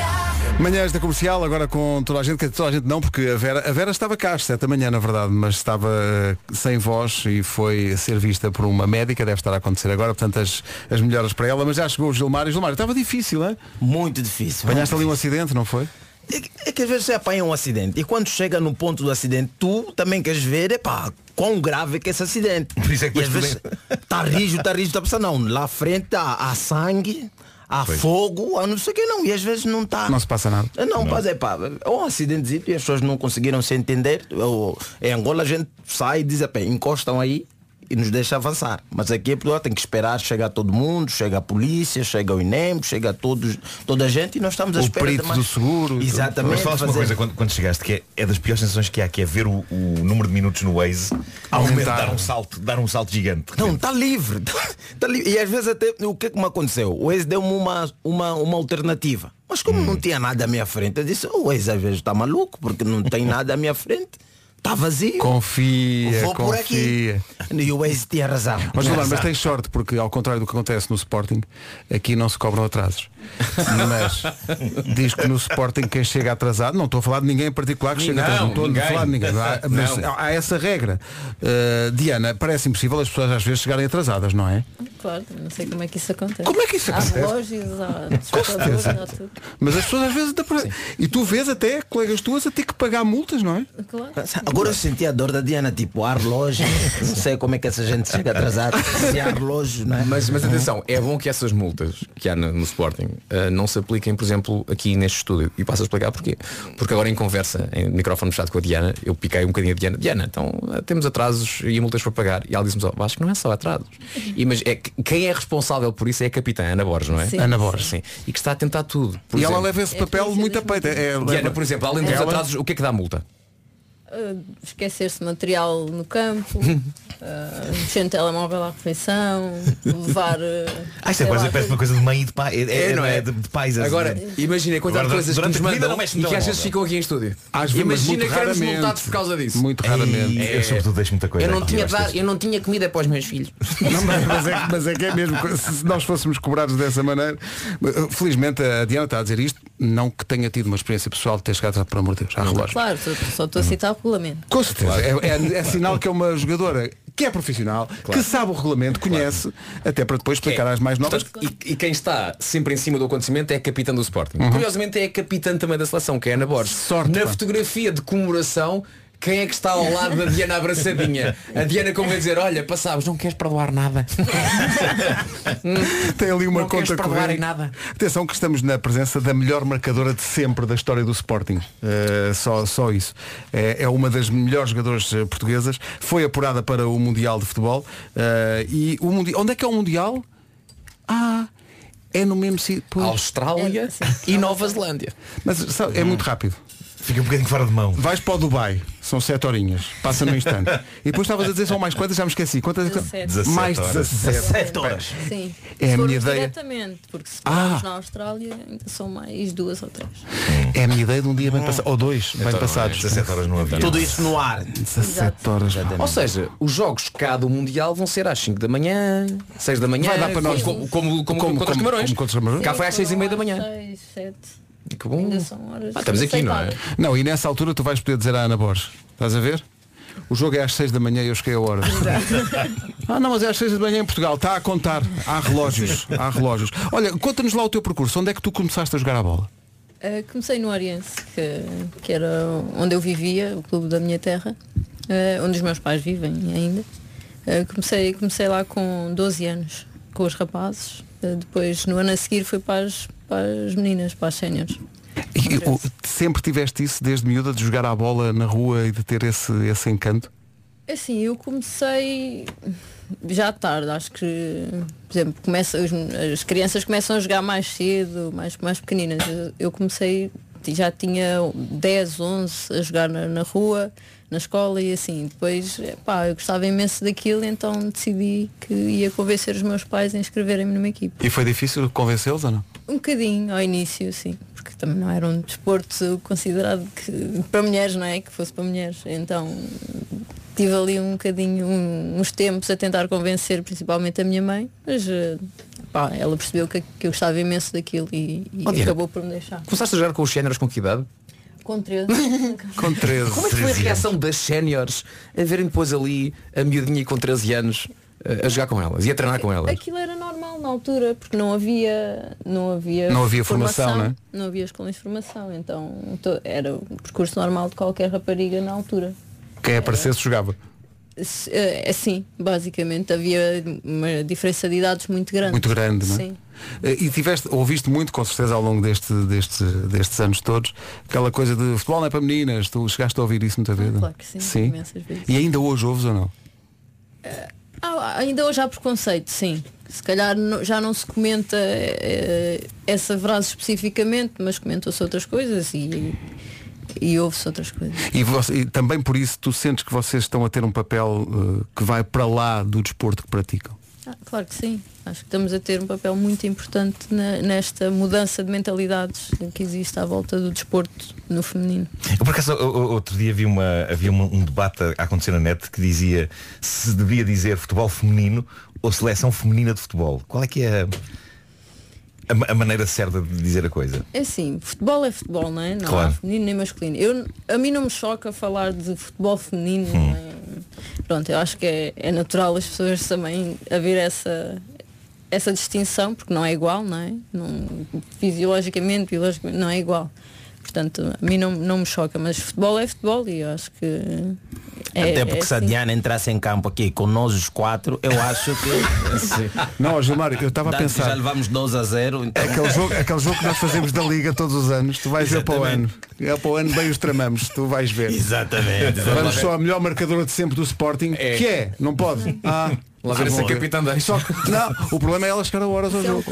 S2: Manhãs da comercial, agora com toda a gente, que toda a gente não, porque a Vera, a Vera estava cá às 7 da manhã, na verdade, mas estava eh, sem voz e foi ser vista por uma médica, deve estar a acontecer agora, portanto as, as melhoras para ela, mas já chegou o Gilmário. Gilmário, estava difícil, hein?
S12: Muito difícil.
S2: Apanhaste ali um acidente, não foi?
S12: É, é que às vezes você apanha um acidente e quando chega no ponto do acidente, tu também queres ver, epá, quão grave é que é esse acidente.
S9: Por isso é que
S12: e às vezes está rijo, está rijo, está pensando, não, lá à frente há, há sangue, há
S9: Pois.
S12: fogo, há não sei o que não, e às vezes não está.
S2: Não se passa nada.
S12: Não, mas é pá, é um acidente e as pessoas não conseguiram se entender. Ou, em Angola a gente sai e diz, "Epá, encostam aí e nos deixa avançar. Mas aqui é Portugal tem que esperar chegar todo mundo, chega a polícia, chega o INEM, chega todos, toda a gente e nós estamos à
S2: O
S12: espera
S2: perito
S12: de mais-
S2: do seguro.
S12: Exatamente.
S9: Mas falaste uma coisa quando, quando chegaste que é, é das piores sensações que há, que é ver o, o número de minutos no Waze
S2: Aumentar.
S9: dar um salto, dar um salto gigante.
S12: Não, está livre. Tá livre. E às vezes até o que é que me aconteceu? O ex deu-me uma, uma, uma alternativa. Mas como
S2: Hum.
S12: não tinha nada à minha frente, eu disse, o ex às vezes está maluco, porque não tem nada à minha frente. Está vazio.
S2: Confia,
S12: Vou
S2: confia.
S12: E o ex tinha razão.
S2: Mas, Gilmário, mas tens sorte, porque ao contrário do que acontece no Sporting, aqui não se cobram atrasos. Mas diz que no Sporting quem chega atrasado, não estou a falar de ninguém em particular que chega atrasado, não estou a falar de ninguém. Há, mas
S1: Não.
S2: há essa regra. Uh, Diana, parece impossível as pessoas às vezes chegarem atrasadas, não é?
S11: Claro, não sei como é que isso acontece.
S2: Como é que isso
S11: há
S2: acontece?
S11: há despertadores, há tudo.
S2: Mas as pessoas às vezes E tu vês até colegas tuas a ter que pagar multas, não é?
S11: Claro.
S12: Agora eu senti a dor da Diana, tipo, há relógio. Não sei como é que essa gente chega atrasada. Se há relógio, não é?
S1: Mas, mas atenção, é bom que essas multas que há no, no Sporting eh, não se apliquem, por exemplo, aqui neste estúdio. E passo a explicar porquê. Porque agora em conversa, em microfone fechado com a Diana, eu piquei um bocadinho a Diana. Diana, então eh, temos atrasos e multas para pagar. E ela disse-me só, acho que não é só atrasos. E, mas é que quem é responsável por isso é a capitã Ana Borges, não é?
S11: Sim.
S2: Ana Borges.
S1: Sim. E que está a tentar tudo. Por
S2: e ela
S1: exemplo,
S2: leva esse
S11: É
S2: papel
S11: polícia
S2: muito a peito. É,
S1: Diana, por exemplo, além dos
S2: Ela-
S1: atrasos, o que é que dá multa?
S11: Uh, Esquecer-se material no campo, uh, mexer no telemóvel à refeição, levar. uh,
S9: Ah, isto é quase parece uma coisa de mãe e de pai. É,
S1: É, não é?
S9: De, de pais. assim.
S1: Agora, imagina a de
S9: Agora,
S1: coisas que nos
S9: a
S1: mandam
S9: não
S1: e que às vezes ficam aqui em estúdio.
S2: Às vezes,
S1: Imagina que éramos multados por causa disso.
S2: Muito raramente.
S9: Ei, Eu sobretudo deixo muita coisa.
S1: Eu não, tinha dar, eu não tinha comida para os meus filhos.
S2: Não, mas, mas é, mas é que é mesmo. Se se nós fôssemos cobrados dessa maneira. Felizmente a Diana está a dizer isto, não que tenha tido uma experiência pessoal de ter chegado atrasado, por amor de Deus, à relógio.
S11: Claro, só, estou a citar regulamento.
S2: Com certeza. É, é- é sinal que é uma jogadora que é profissional, que sabe o regulamento, conhece, até para depois explicar às mais novas.
S1: Portanto, e, e quem está sempre em cima do acontecimento é a capitã do Sporting.
S2: Uhum.
S1: Curiosamente é a capitã também da seleção, que é a Ana Borges.
S2: Sorte,
S1: Na
S2: pá.
S1: fotografia de comemoração, Quem é que está ao lado da Diana abraçadinha? A Diana como vai dizer, olha, passámos, não queres perdoar nada.
S2: Tem ali uma
S1: Não queres
S2: conta corrente.
S1: em nada.
S2: Atenção que estamos na presença da melhor marcadora de sempre da história do Sporting. Uh, só, só isso. É, é uma das melhores jogadoras uh, portuguesas. Foi apurada para o Mundial de Futebol. Uh, e o mundial. Onde é que é o Mundial? Ah, é no mesmo sítio. Pois.
S1: Austrália e Nova Zelândia.
S2: Mas sabe, é muito rápido.
S9: Fica um bocadinho fora de mão.
S2: Vais para o Dubai, são sete horinhas, passa no instante. E depois estavas a dizer são mais quantas, já me esqueci. Quantas?
S11: 17.
S2: Mais
S9: 17
S2: 17.
S9: 17 horas.
S11: Sim.
S2: É
S11: Se
S2: a minha ideia.
S11: Diretamente, porque se
S2: Ah.
S11: formos na Austrália ainda são mais duas ou três.
S2: É a minha ideia de um dia bem passado. Ou dois, bem
S9: Então,
S2: passados.
S9: 17 horas no avião.
S12: Tudo isso no ar.
S2: 17 horas.
S1: Ou seja, os jogos cá do Mundial vão ser às 5 da manhã, 6 da manhã.
S2: Vai dar para nós.
S1: Como, como, como,
S2: Como-
S1: contra os
S2: como-
S1: camarões.
S2: como contra os camarões?
S1: Cá foi às 6 e meia da manhã.
S11: Seis, sete.
S1: Que bom.
S11: Ainda são horas
S1: Ah, estamos aqui, não é?
S11: aceitáveis.
S2: Não, e nessa altura tu vais poder dizer à Ana Borges, estás a ver? O jogo é às 6 da manhã e eu cheguei a horas. ah não, mas é às 6 da manhã em Portugal, está a contar. Há relógios, há relógios. Olha, conta-nos lá o teu percurso, onde é que tu começaste a jogar a bola?
S11: Uh, comecei no Oriense, que, que era onde eu vivia, o clube da minha terra, uh, onde os meus pais vivem ainda. Uh, comecei, comecei lá com 12 anos, com os rapazes. Uh, depois, no ano a seguir, fui para as, para as meninas, para as séniores.
S2: E, o- sempre tiveste isso desde miúda de jogar à bola na rua e de ter esse, esse encanto?
S11: Assim, eu comecei já tarde, acho que, por exemplo, começa, os- as crianças começam a jogar mais cedo, mais, mais pequeninas. Eu- Eu comecei, já tinha 10, 11 a jogar na, na rua, na escola e assim. Depois, pá, eu gostava imenso daquilo, então decidi que ia convencer os meus pais a inscreverem-me numa equipe.
S2: E foi difícil convencê-los ou não?
S11: Um bocadinho ao início, sim, porque também não era um desporto considerado que, para mulheres, não é? Que fosse para mulheres. Então tive ali um bocadinho, um- uns tempos a tentar convencer principalmente a minha mãe, mas eh, pá, ela percebeu que, que eu gostava imenso daquilo e, e
S1: Oh,
S11: acabou por me deixar.
S1: Começaste a jogar com os séniores com que idade?
S11: Com 13.
S2: Com 13.
S1: Como é que foi a reação das séniores a verem depois ali a miudinha com 13 anos eh, a jogar com elas e a treinar com elas?
S11: Aquilo era normal na altura, porque não havia não havia,
S2: Não havia formação, não é?
S11: Não havia escola de formação, então era o percurso normal de qualquer rapariga na altura.
S2: Quem aparecesse jogava.
S11: Eh, Assim, basicamente havia uma diferença de idades muito grande.
S2: Muito grande, não é?
S11: Sim.
S2: Eh, E tiveste, ouviste muito, com certeza, ao longo deste, deste, destes anos todos, aquela coisa de futebol não é para meninas, tu chegaste a ouvir isso muita vez?
S11: Ah, claro que sim, vezes.
S2: E ainda hoje ouves ou não?
S11: Ah, ainda hoje há preconceito, sim. Se calhar já não se comenta eh, essa frase especificamente, mas comentam-se outras coisas e, e ouve-se outras coisas.
S2: E, você- e também por isso tu sentes que vocês estão a ter um papel eh, que vai para lá do desporto que praticam.
S11: Ah, claro que sim. Acho que estamos a ter um papel muito importante na- nesta mudança de mentalidades que existe à volta do desporto no feminino.
S9: Eu por acaso outro dia vi uma, havia um debate a acontecer na net que dizia se devia dizer futebol feminino ou seleção feminina de futebol. Qual é que é a, a a maneira certa de dizer a coisa?
S11: É assim, futebol é futebol, não é? Não
S9: Claro.
S11: há feminino nem masculino. Eu, a mim não me choca falar de futebol feminino.
S9: Hum.
S11: é? Pronto, eu acho que é, é natural as pessoas também haver essa, essa distinção, porque não é igual, não é? Não, fisiologicamente, biologicamente, não é igual. Portanto, a mim não, não me choca, mas futebol é futebol e eu acho que. É,
S12: Até porque
S11: é
S12: se a
S11: assim.
S12: Diana entrasse em campo aqui com nós os quatro, eu acho que.
S2: Não, Gilmar, eu estava a pensar.
S12: Já levamos 12 a 0. Então...
S2: Aquele jogo, aquele jogo que nós fazemos da Liga todos os anos, tu vais ver para o ano. É para o ano bem os tramamos, tu vais ver.
S12: Exatamente.
S2: Vamos só a melhor marcadora de sempre do Sporting, que é, não pode. Ah,
S1: Lá ver
S2: ah,
S1: se a
S2: bom.
S1: capitã deixa.
S2: Só que, não, o problema é ela chegar a horas ao jogo.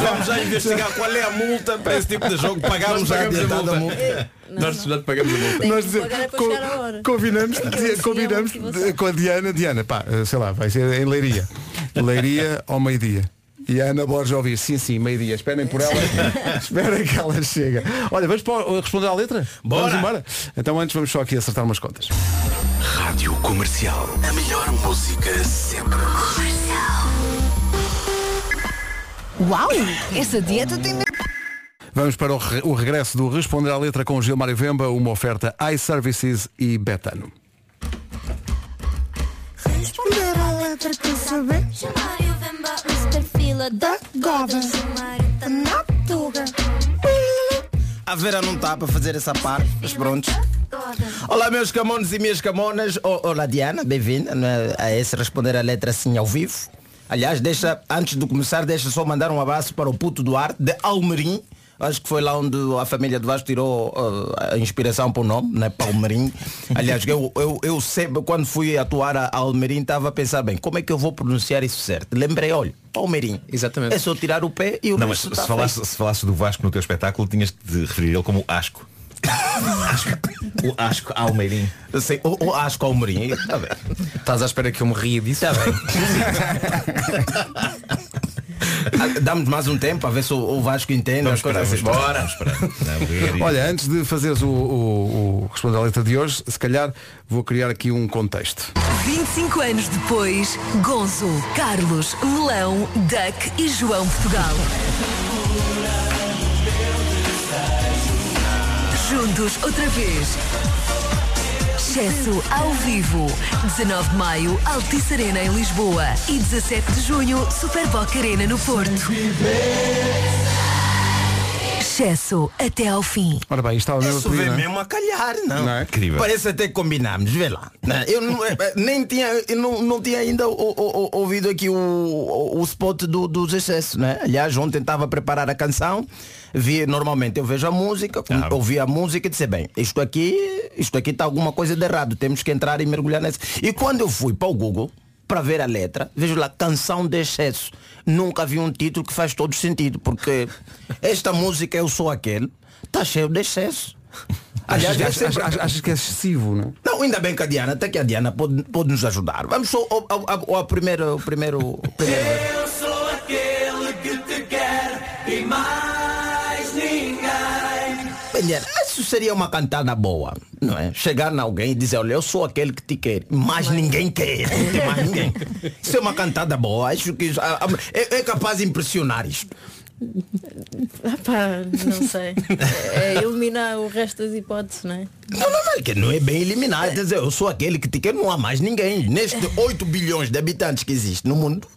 S12: Vamos já investigar qual é a multa para esse tipo de jogo. Pagámos já
S1: pagamos a multa.
S12: multa.
S1: Nós já te pagamos a multa.
S11: Tem
S2: Nós
S11: é para
S2: co- combinamos, combinamos
S11: é
S2: com a Diana, Diana, pá, sei lá, vai ser em Leiria. Leiria ao meio-dia. E a Ana Borges a ouvir, sim, sim, meio-dia. Esperem por ela. Esperem que ela chega. Olha, vamos para o- responder à letra?
S12: Bora!
S2: Vamos embora? Então antes vamos só aqui acertar umas contas.
S8: Rádio Comercial. A melhor música sempre.
S13: Uau! Essa dieta tem.
S2: Vamos para o, re- o regresso do Responder à Letra com Gilmário Vemba, uma oferta iServices e Betano.
S7: Responder a letra que saber. Chamário Vemba, Mr. Fila da tá na tuga.
S12: A Vera não está para fazer essa parte, mas pronto. Olá meus camones e minhas camonas. Olá Diana, bem-vinda né, a esse responder a letra assim ao vivo. Aliás, deixa, antes de começar, deixa só mandar um abraço para o puto Duarte de Almerim. Acho que foi lá onde a família do Vasco tirou uh, a inspiração para o nome, né? Palmeirim. Aliás, eu, eu, eu sempre, quando fui atuar a Almerim, estava a pensar bem, como é que eu vou pronunciar isso certo? Lembrei, olha, Palmeirim.
S1: Exatamente.
S12: É só tirar o pé e o
S9: Não, mas
S12: resto
S9: se
S12: está
S9: falasse, se falasse do Vasco no teu espetáculo, tinhas de referir ele como Asco. Asco. O Asco Almeirim.
S12: Eu sei, o, o Asco Almerim. Está bem.
S1: Estás à espera que eu me ria disso?
S12: Está bem. Ah, Dá-me mais um tempo a ver se o, Vasco entende
S9: Vamos
S12: as coisas
S9: esperar, vamos esperar, vamos esperar. Não, ver isto.
S2: Olha, antes de fazeres o, o, o Responder à Letra de hoje, se calhar vou criar aqui um contexto.
S6: 25 anos depois, Gonzo, Carlos, Melão, Duck e João Portugal. Juntos outra vez. Excesso ao vivo. 19 de maio, Altice Arena em Lisboa. E 17 de junho, Super Boca Arena no Porto. Excesso até ao fim.
S2: Ora bem, estava mesmo a
S12: Isso
S2: pedir,
S12: vem
S2: não é?
S12: mesmo a calhar, não.
S2: Não é?
S9: Incrível.
S12: Parece até que combinámos, vê lá. Não, Eu não- eh, nem tinha, eu não, não tinha ainda o- o- o- ouvido aqui o, o, o spot do, dos excessos, né? Aliás, ontem estava a preparar a canção, vi, normalmente eu vejo a música,
S9: Ah.
S12: ouvi a música e disse, bem, isto aqui, isto aqui está alguma coisa de errado, temos que entrar e mergulhar nessa. E quando eu fui para o Google, para ver a letra, vejo lá canção de excesso. Nunca vi um título que faz todo sentido, porque esta música Eu Sou Aquele está cheio de excesso. É
S2: achas-
S12: sempre-
S2: achas- achas que é excessivo, não?
S12: não, ainda bem que a Diana, até que a Diana pode, pode nos ajudar. Vamos só ao, ao, ao, ao primeiro, o primeiro, o primeiro. Isso seria uma cantada boa, não é? Chegar em alguém e dizer, olha, eu sou aquele que te quer, mas ninguém quer, não tem mais ninguém. Isso é uma cantada boa, acho que isso, é, é capaz de impressionar isto.
S11: Ah pá, não sei. É eliminar o resto das hipóteses, não é?
S12: Não, não, não, é que não é bem eliminado. Quer dizer, eu sou aquele que te quer, não há mais ninguém. Nestes 8 bilhões de habitantes que existe no mundo,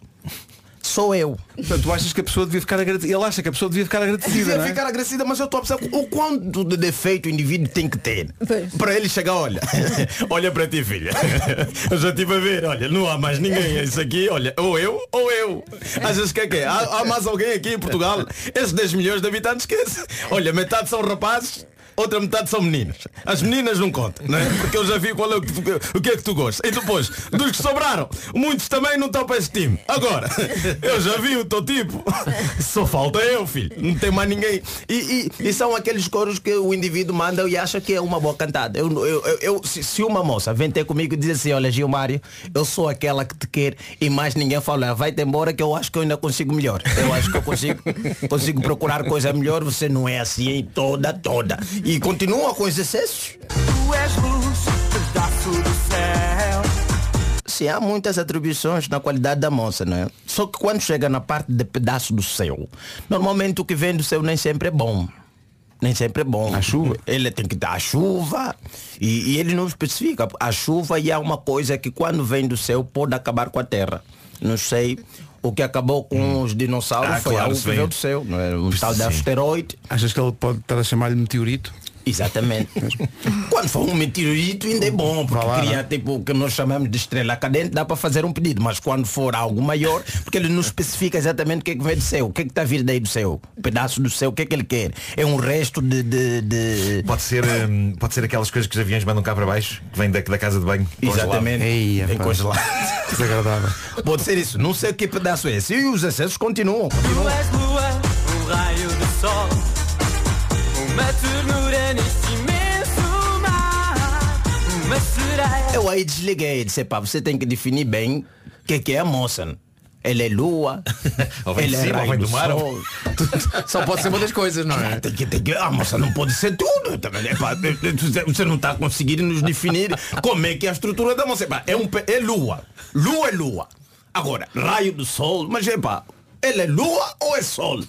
S12: sou eu.
S2: Portanto, tu achas que a pessoa devia ficar agradecida? Ele acha que a pessoa devia ficar agradecida,
S12: Devia
S2: não é?
S12: ficar agradecida, mas eu estou a pensar o quanto de defeito o indivíduo tem que ter para ele chegar, olha, olha para ti filha, eu já estive a ver, olha, não há mais ninguém, isso aqui, olha, ou eu ou eu. Achas que é que é? Há, há mais alguém aqui em Portugal? Esses 10 milhões de habitantes que olha, metade são rapazes. Outra metade são meninas. As meninas não contam, não é? Porque eu já vi qual é o que, o que é que tu gostas. E depois, dos que sobraram, muitos também não estão para esse time. Agora, eu já vi o teu tipo. Só falta eu, filho. Não tem mais ninguém. E, e- e são aqueles coros que o indivíduo manda e acha que é uma boa cantada. Eu, eu, eu- eu- se, se uma moça vem ter comigo e diz assim, olha Gilmário, eu sou aquela que te quer e mais ninguém fala, vai-te embora que eu acho que eu ainda consigo melhor. Eu acho que eu consigo, consigo procurar coisa melhor, você não é assim toda, toda. E continua com os excessos.
S14: Tu és luz, pedaço do céu.
S12: Sim, há muitas atribuições na qualidade da moça, não é? Só que quando chega na parte de pedaço do céu, normalmente o que vem do céu nem sempre é bom. Nem sempre é bom. A chuva. Ele tem que dar a chuva. E, e ele não especifica. A chuva e há uma coisa que quando vem do céu pode acabar com a terra. Não sei. O que acabou com os dinossauros
S2: Ah,
S12: foi
S2: claro,
S12: algo que veio do céu. Não é? Um tal de asteroide.
S2: Achas que ele pode estar a chamar-lhe meteorito?
S12: Exatamente. Quando for um meteorito ainda é bom, porque
S2: lá,
S12: cria
S2: né?
S12: tipo o que nós chamamos de estrela cadente, dá para fazer um pedido, mas quando for algo maior, porque ele não especifica exatamente o que é que vem do céu, o que é que está a vir daí do céu, um pedaço do céu, o que é que ele quer? É um resto de. de, de-
S9: Pode ser, hum, pode ser aquelas coisas que os aviões mandam cá para baixo, que vem da, da casa de banho.
S12: Exatamente. Vem congelado.
S2: Desagradável.
S12: Pode ser isso. Não sei que pedaço é esse. E os acessos continuam.
S14: Tu
S12: continuam.
S14: és lua, um raio de sol. Ternura
S12: Eu aí desliguei, disse, pá, você tem que definir bem o que, que é a moça. Ele é lua,
S9: Ou vem de
S12: ele é raio
S9: vem do mar.
S1: Só pode ser uma das coisas, não é?
S12: Tem que, tem que, a moça não pode ser tudo. Também, epá, você- não está conseguindo nos definir como é que é a estrutura da moça. É, um, é lua. Lua é lua. Agora, raio do sol, mas epá, ele é lua ou é sol?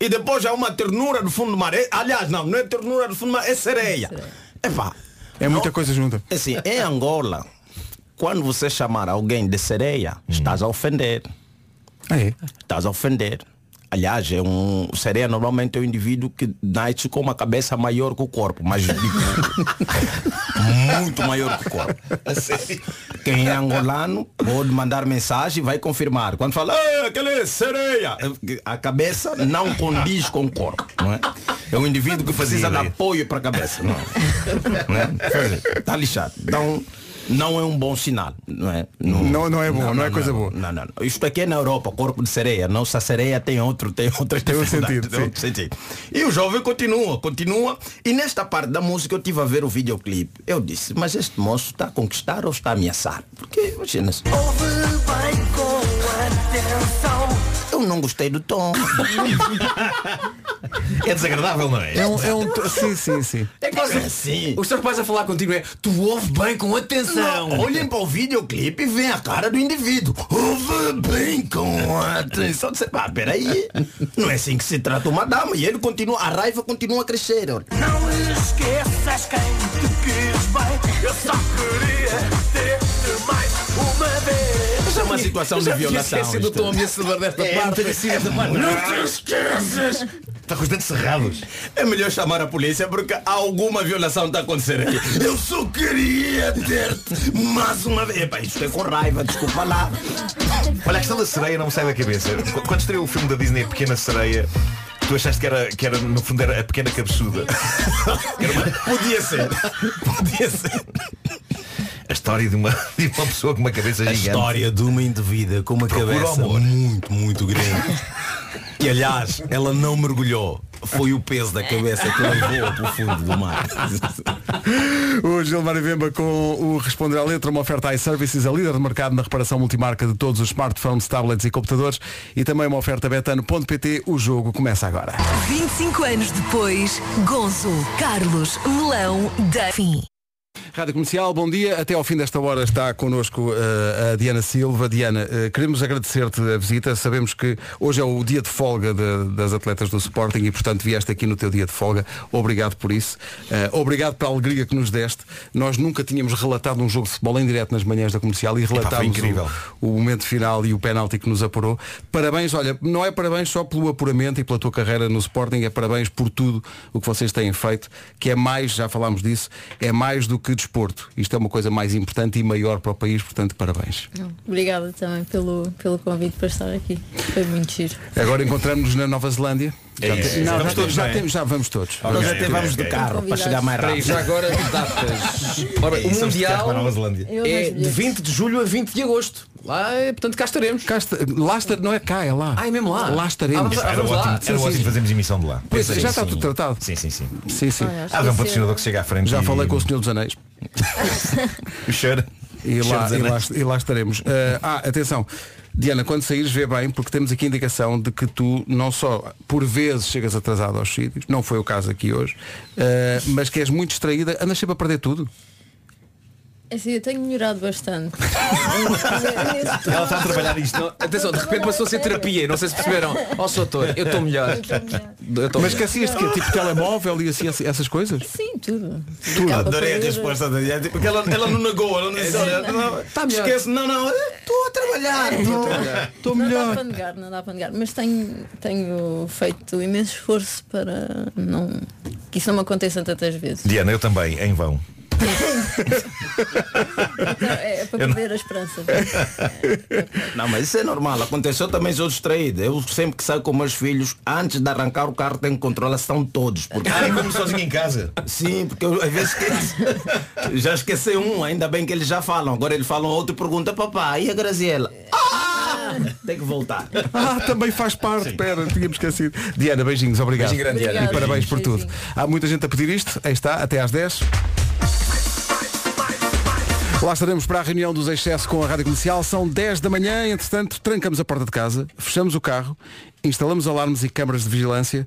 S12: E depois há uma ternura do fundo do mar. É- aliás, não, não é ternura do fundo do mar, é sereia. Epá,
S2: É muita coisa junta.
S12: assim, em Angola, quando você chamar alguém de sereia, estás a ofender.
S2: Ah, é?
S12: Estás a ofender. Aliás, é um sereia normalmente é um indivíduo que nasce com uma cabeça maior que o corpo, mas muito maior que o corpo. Quem é angolano pode mandar mensagem e vai confirmar. Quando fala, "Ah, aquele é sereia, a cabeça não condiz com o corpo, não é? É um indivíduo que precisa de apoio para a cabeça, não é? Não é? Tá lixado. Então, não é um bom sinal, não é?
S2: Não- não é bom, não é coisa boa.
S12: Não, não, não. Isto aqui é na Europa, corpo de sereia. Nossa sereia tem outro, tem outras
S2: Tem outro
S12: dificuldades,
S2: sentido,
S12: tem outro sentido. E o jovem continua, continua. E nesta parte da música eu tive a ver o videoclipe. Eu disse, mas este moço está a conquistar ou está a ameaçar? Porque, imagina-se. Eu não gostei do tom.
S9: É desagradável, não é?
S2: É um, é um, sim, sim, sim.
S1: É quase
S12: assim.
S1: Os teus pais a falar contigo é tu ouve bem com atenção.
S12: Não, olhem para o videoclipe e veem a cara do indivíduo. Ouve bem com atenção. Você, pá, peraí. Não é assim que se trata uma dama. E ele continua, a raiva continua a crescer. olha.
S14: Não esqueças quem te quis bem. Eu só queria ter-te uma
S12: situação de violação.
S1: esquecido
S12: isto.
S1: do tom ameaçador desta
S12: É,
S1: parte.
S12: não te esqueças.
S9: Está com os dentes cerrados.
S12: É melhor chamar a polícia porque alguma violação está a acontecer aqui. Eu só queria ter-te mais uma vez. Epá, isto é com raiva, desculpa lá.
S9: Olha, a questão da sereia não me sai da cabeça. Qu- Quando estreou o filme da Disney Pequena Sereia, tu achaste que era, que era no fundo era a pequena cabeçuda.
S12: Podia ser. Podia ser.
S9: A história de uma, de uma pessoa com uma cabeça
S12: A
S9: gigante.
S12: história de uma indivídua com uma
S9: Procura
S12: cabeça
S9: amor.
S12: muito, muito grande. Que aliás, ela não mergulhou. Foi o peso da cabeça que levou para o fundo do mar.
S2: O Gilmar Vemba com o Responder à Letra, uma oferta iServices, a líder de mercado na reparação multimarca de todos os smartphones, tablets e computadores e também uma oferta betano.pt. O jogo começa agora.
S6: 25 anos depois, Gonzo, Carlos, Melão, Duffy.
S2: Rádio Comercial, bom dia. Até ao fim desta hora está connosco eh, a Diana Silva. Diana, eh, queremos agradecer-te a visita. Sabemos que hoje é o dia de folga de- das atletas do Sporting e, portanto, vieste aqui no teu dia de folga. Obrigado por isso. Eh, obrigado pela alegria que nos deste. Nós nunca tínhamos relatado um jogo de futebol em direto nas manhãs da comercial e relatámos o, o momento final e o penalti que nos apurou. Parabéns, olha, não é parabéns só pelo apuramento e pela tua carreira no Sporting, é parabéns por tudo o que vocês têm feito, que é mais, já falámos disso, é mais do que desporto. Isto é uma coisa mais importante e maior para o país, portanto, parabéns.
S11: Obrigada também pelo, pelo convite para estar aqui. Foi muito giro.
S2: Agora encontramos-nos na Nova Zelândia.
S9: É
S2: Já, te- não, já,
S9: todos,
S2: já
S9: não é?
S2: temos- já vamos todos.
S12: Nós
S9: Ok,
S12: até vamos de
S9: ok.
S12: carro para chegar mais rápido.
S1: já agora datas. Ora,
S9: E
S1: o
S9: somos de carro para a Nova
S1: Mundial é de 20 de julho a 20 de agosto. Lá, é, portanto, cá estaremos.
S2: Cá está- lá está- não é cá, é lá.
S1: Ah, é mesmo lá?
S2: Lá estaremos.
S1: Ah,
S9: Era
S1: vamos lá.
S9: ótimo,
S2: Sim,
S9: era
S2: sim.
S9: ótimo fazermos emissão de lá.
S2: Pois,
S9: Pensei
S2: já está
S9: sim.
S2: tudo tratado.
S9: Sim, sim, sim.
S2: Sim, sim.
S11: Olha,
S9: Ah, vem um patrocinador que chega à frente.
S2: Já
S9: e-
S2: falei com o Senhor dos Anéis.
S9: O cheiro.
S2: E
S9: Cheiro
S2: lá,
S9: dos
S2: e, lá,
S9: anéis.
S2: e lá estaremos. Eh, ah, atenção. Diana, quando saíres vê bem, porque temos aqui a indicação de que tu não só por vezes chegas atrasado aos sítios, não foi o caso aqui hoje, eh, mas que és muito distraída, andas sempre a perder tudo.
S11: É assim, eu tenho melhorado bastante.
S9: Ela está a trabalhar isto.
S1: Não, atenção, de repente passou a ser terapia. Não sei se perceberam. Ó, oh, doutor, eu estou melhor. Eu
S2: Mas
S1: melhor.
S2: esquecias que tipo telemóvel e assim, assim, essas coisas?
S11: Sim, tudo.
S2: Tudo.
S12: Adorei a resposta da Diana, porque ela, ela não negou, ela não disse, olha, não,
S1: Tá melhor.
S12: esquece, não, não, estou a trabalhar. Estou
S11: Não dá
S12: melhor.
S11: para negar, não dá para negar. Mas tenho, tenho feito imenso esforço para não. que isso não me aconteça tantas vezes.
S9: Diana, eu também, em vão.
S11: Então, é para
S9: Eu não-
S11: perder a esperança.
S12: Não, mas isso é normal. Aconteceu também sou distraído. Eu sempre que saio com meus filhos, antes de arrancar o carro, tenho que controlar se estão todos. Porque...
S9: Ah, e como sozinho em casa.
S12: Sim, porque eu às vezes esqueço. já esqueci um, ainda bem que eles já falam. Agora eles falam outro e pergunta, papai, e a Graziela? Ah! Tem que voltar.
S2: Ah, também faz parte, espera, tínhamos esquecido. Diana, beijinhos, obrigado.
S1: Beijinho grande, Diana.
S2: E parabéns por tudo.
S11: Beijinho.
S2: Há muita gente a pedir isto, aí está, até às 10. Lá estaremos para a reunião dos excessos com a Rádio Comercial. São 10 da manhã, entretanto, trancamos a porta de casa, fechamos o carro, instalamos alarmes e câmaras de vigilância.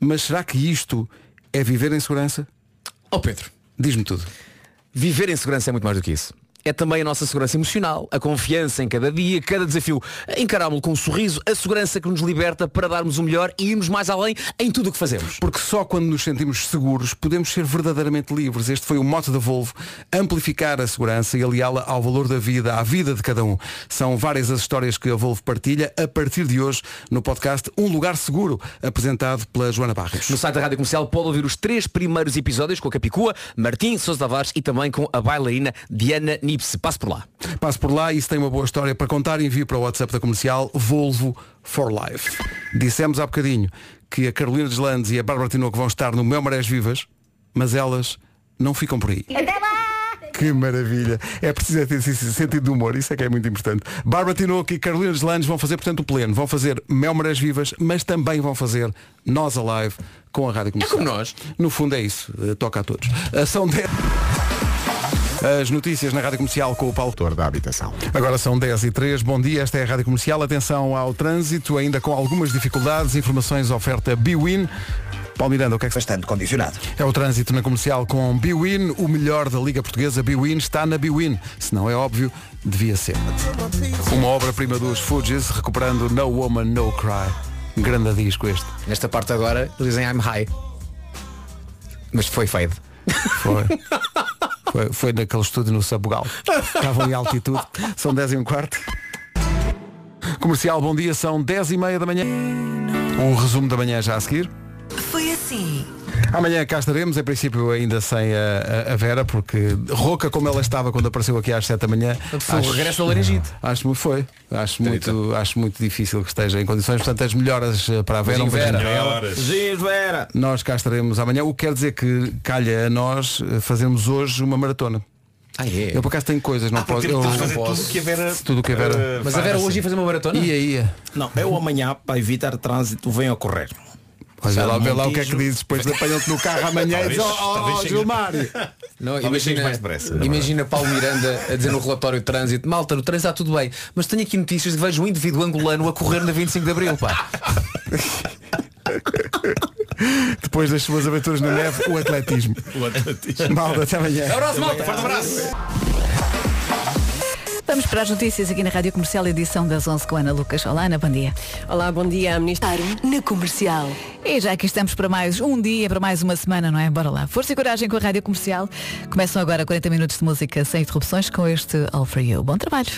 S2: Mas será que isto é viver em segurança?
S1: Ó Pedro,
S2: Diz-me tudo.
S1: viver em segurança é muito mais do que isso. É também a nossa segurança emocional, a confiança em cada dia, cada desafio. Encarámo-lo com um sorriso, a segurança que nos liberta para darmos o melhor e irmos mais além em tudo o que fazemos.
S2: Porque só quando nos sentimos seguros podemos ser verdadeiramente livres. Este foi o moto da Volvo, amplificar a segurança e aliá-la ao valor da vida, à vida de cada um. São várias as histórias que a Volvo partilha a partir de hoje no podcast Um Lugar Seguro, apresentado pela Joana Barros.
S1: No site da Rádio Comercial pode ouvir os três primeiros episódios com a Capicua, Martim Sousa Tavares e também com a bailarina Diana Nipse. Passe por lá.
S2: Passe por lá e se tem uma boa história para contar, envie para o WhatsApp da comercial Volvo for Life. Dissemos há bocadinho que a Carolina Deslandes e a Bárbara Tinoco vão estar no Meu Marés Vivas, mas elas não ficam por aí. Que maravilha. É preciso ter esse sentido de humor, isso é que é muito importante. Bárbara Tinoco e Carolina Deslandes vão fazer, portanto, o pleno. Vão fazer Mel Marés Vivas, mas também vão fazer Nós Alive com a Rádio Comercial.
S1: É como nós.
S2: No fundo é isso. Eh, Toca a todos. São 10. As notícias na Rádio Comercial com o Paulo
S10: Doutor da habitação.
S2: Agora são 10 e 3. Bom dia, esta é a Rádio Comercial. Atenção ao trânsito, ainda com algumas dificuldades. Informações oferta Biwin. Paulo Miranda, o que é que
S3: Bastante condicionado.
S2: é o trânsito na comercial com Biwin, o melhor da Liga Portuguesa. Biwin está na Biwin. Se não é óbvio, devia ser. Uma obra-prima dos Fugees, recuperando No Woman, No Cry. Grande disco este.
S1: Nesta parte agora dizem I'm high. Mas foi fade.
S2: Foi. Foi, foi naquele estúdio no Sabugal. Estavam em altitude. São 10 e um quarto. Comercial, bom dia, são 10 e meia da manhã. Um resumo da manhã já a seguir.
S6: Foi assim.
S2: Amanhã cá estaremos, em princípio ainda sem a, a- a Vera, porque rouca como ela estava quando apareceu aqui às 7 da manhã.
S1: Foi o regresso da laringite.
S2: Acho muito foi. Acho muito, acho muito difícil que esteja em condições. Portanto, as melhoras eh, para a Vera. um
S1: Vera.
S12: Vera.
S2: Nós cá estaremos amanhã, o que quer dizer que calha a nós eh, fazermos hoje uma maratona.
S1: Ah, é?
S2: Eu por acaso tenho coisas, não
S9: Ah,
S2: posso. Eu, não
S9: tudo
S2: posso.
S9: o que a Vera,
S2: Tudo que a Vera.
S9: eh,
S1: Mas a Vera hoje ia fazer uma maratona?
S2: Ia, ia.
S12: Não, eu amanhã, para evitar trânsito, venho a correr.
S2: Olha lá, vê lá o que é que dizes, depois apanham-te no carro amanhã e dizes, oh, Gilmário.
S1: Não, imagina,
S9: mais depressa, não é?
S1: imagina Paulo Miranda a dizer no relatório de trânsito, malta, no trânsito está tudo bem, mas tenho aqui notícias de que vejo um indivíduo angolano a correr na 25 de Abril, pá.
S2: Depois das suas aventuras na neve, o atletismo.
S9: O atletismo.
S2: Malta, até amanhã.
S1: Abraço, malta!
S9: Forte abraço!
S13: Vamos para as notícias aqui na Rádio Comercial, edição das 11 com Ana Lucas. Olá, Ana, bom dia.
S6: Olá, bom dia, a ministra. Na comercial.
S13: E já aqui estamos para mais um dia, para mais uma semana, não é? Bora lá. Força e coragem com a Rádio Comercial. Começam agora 40 minutos de música sem interrupções com este All For You. Bom trabalho.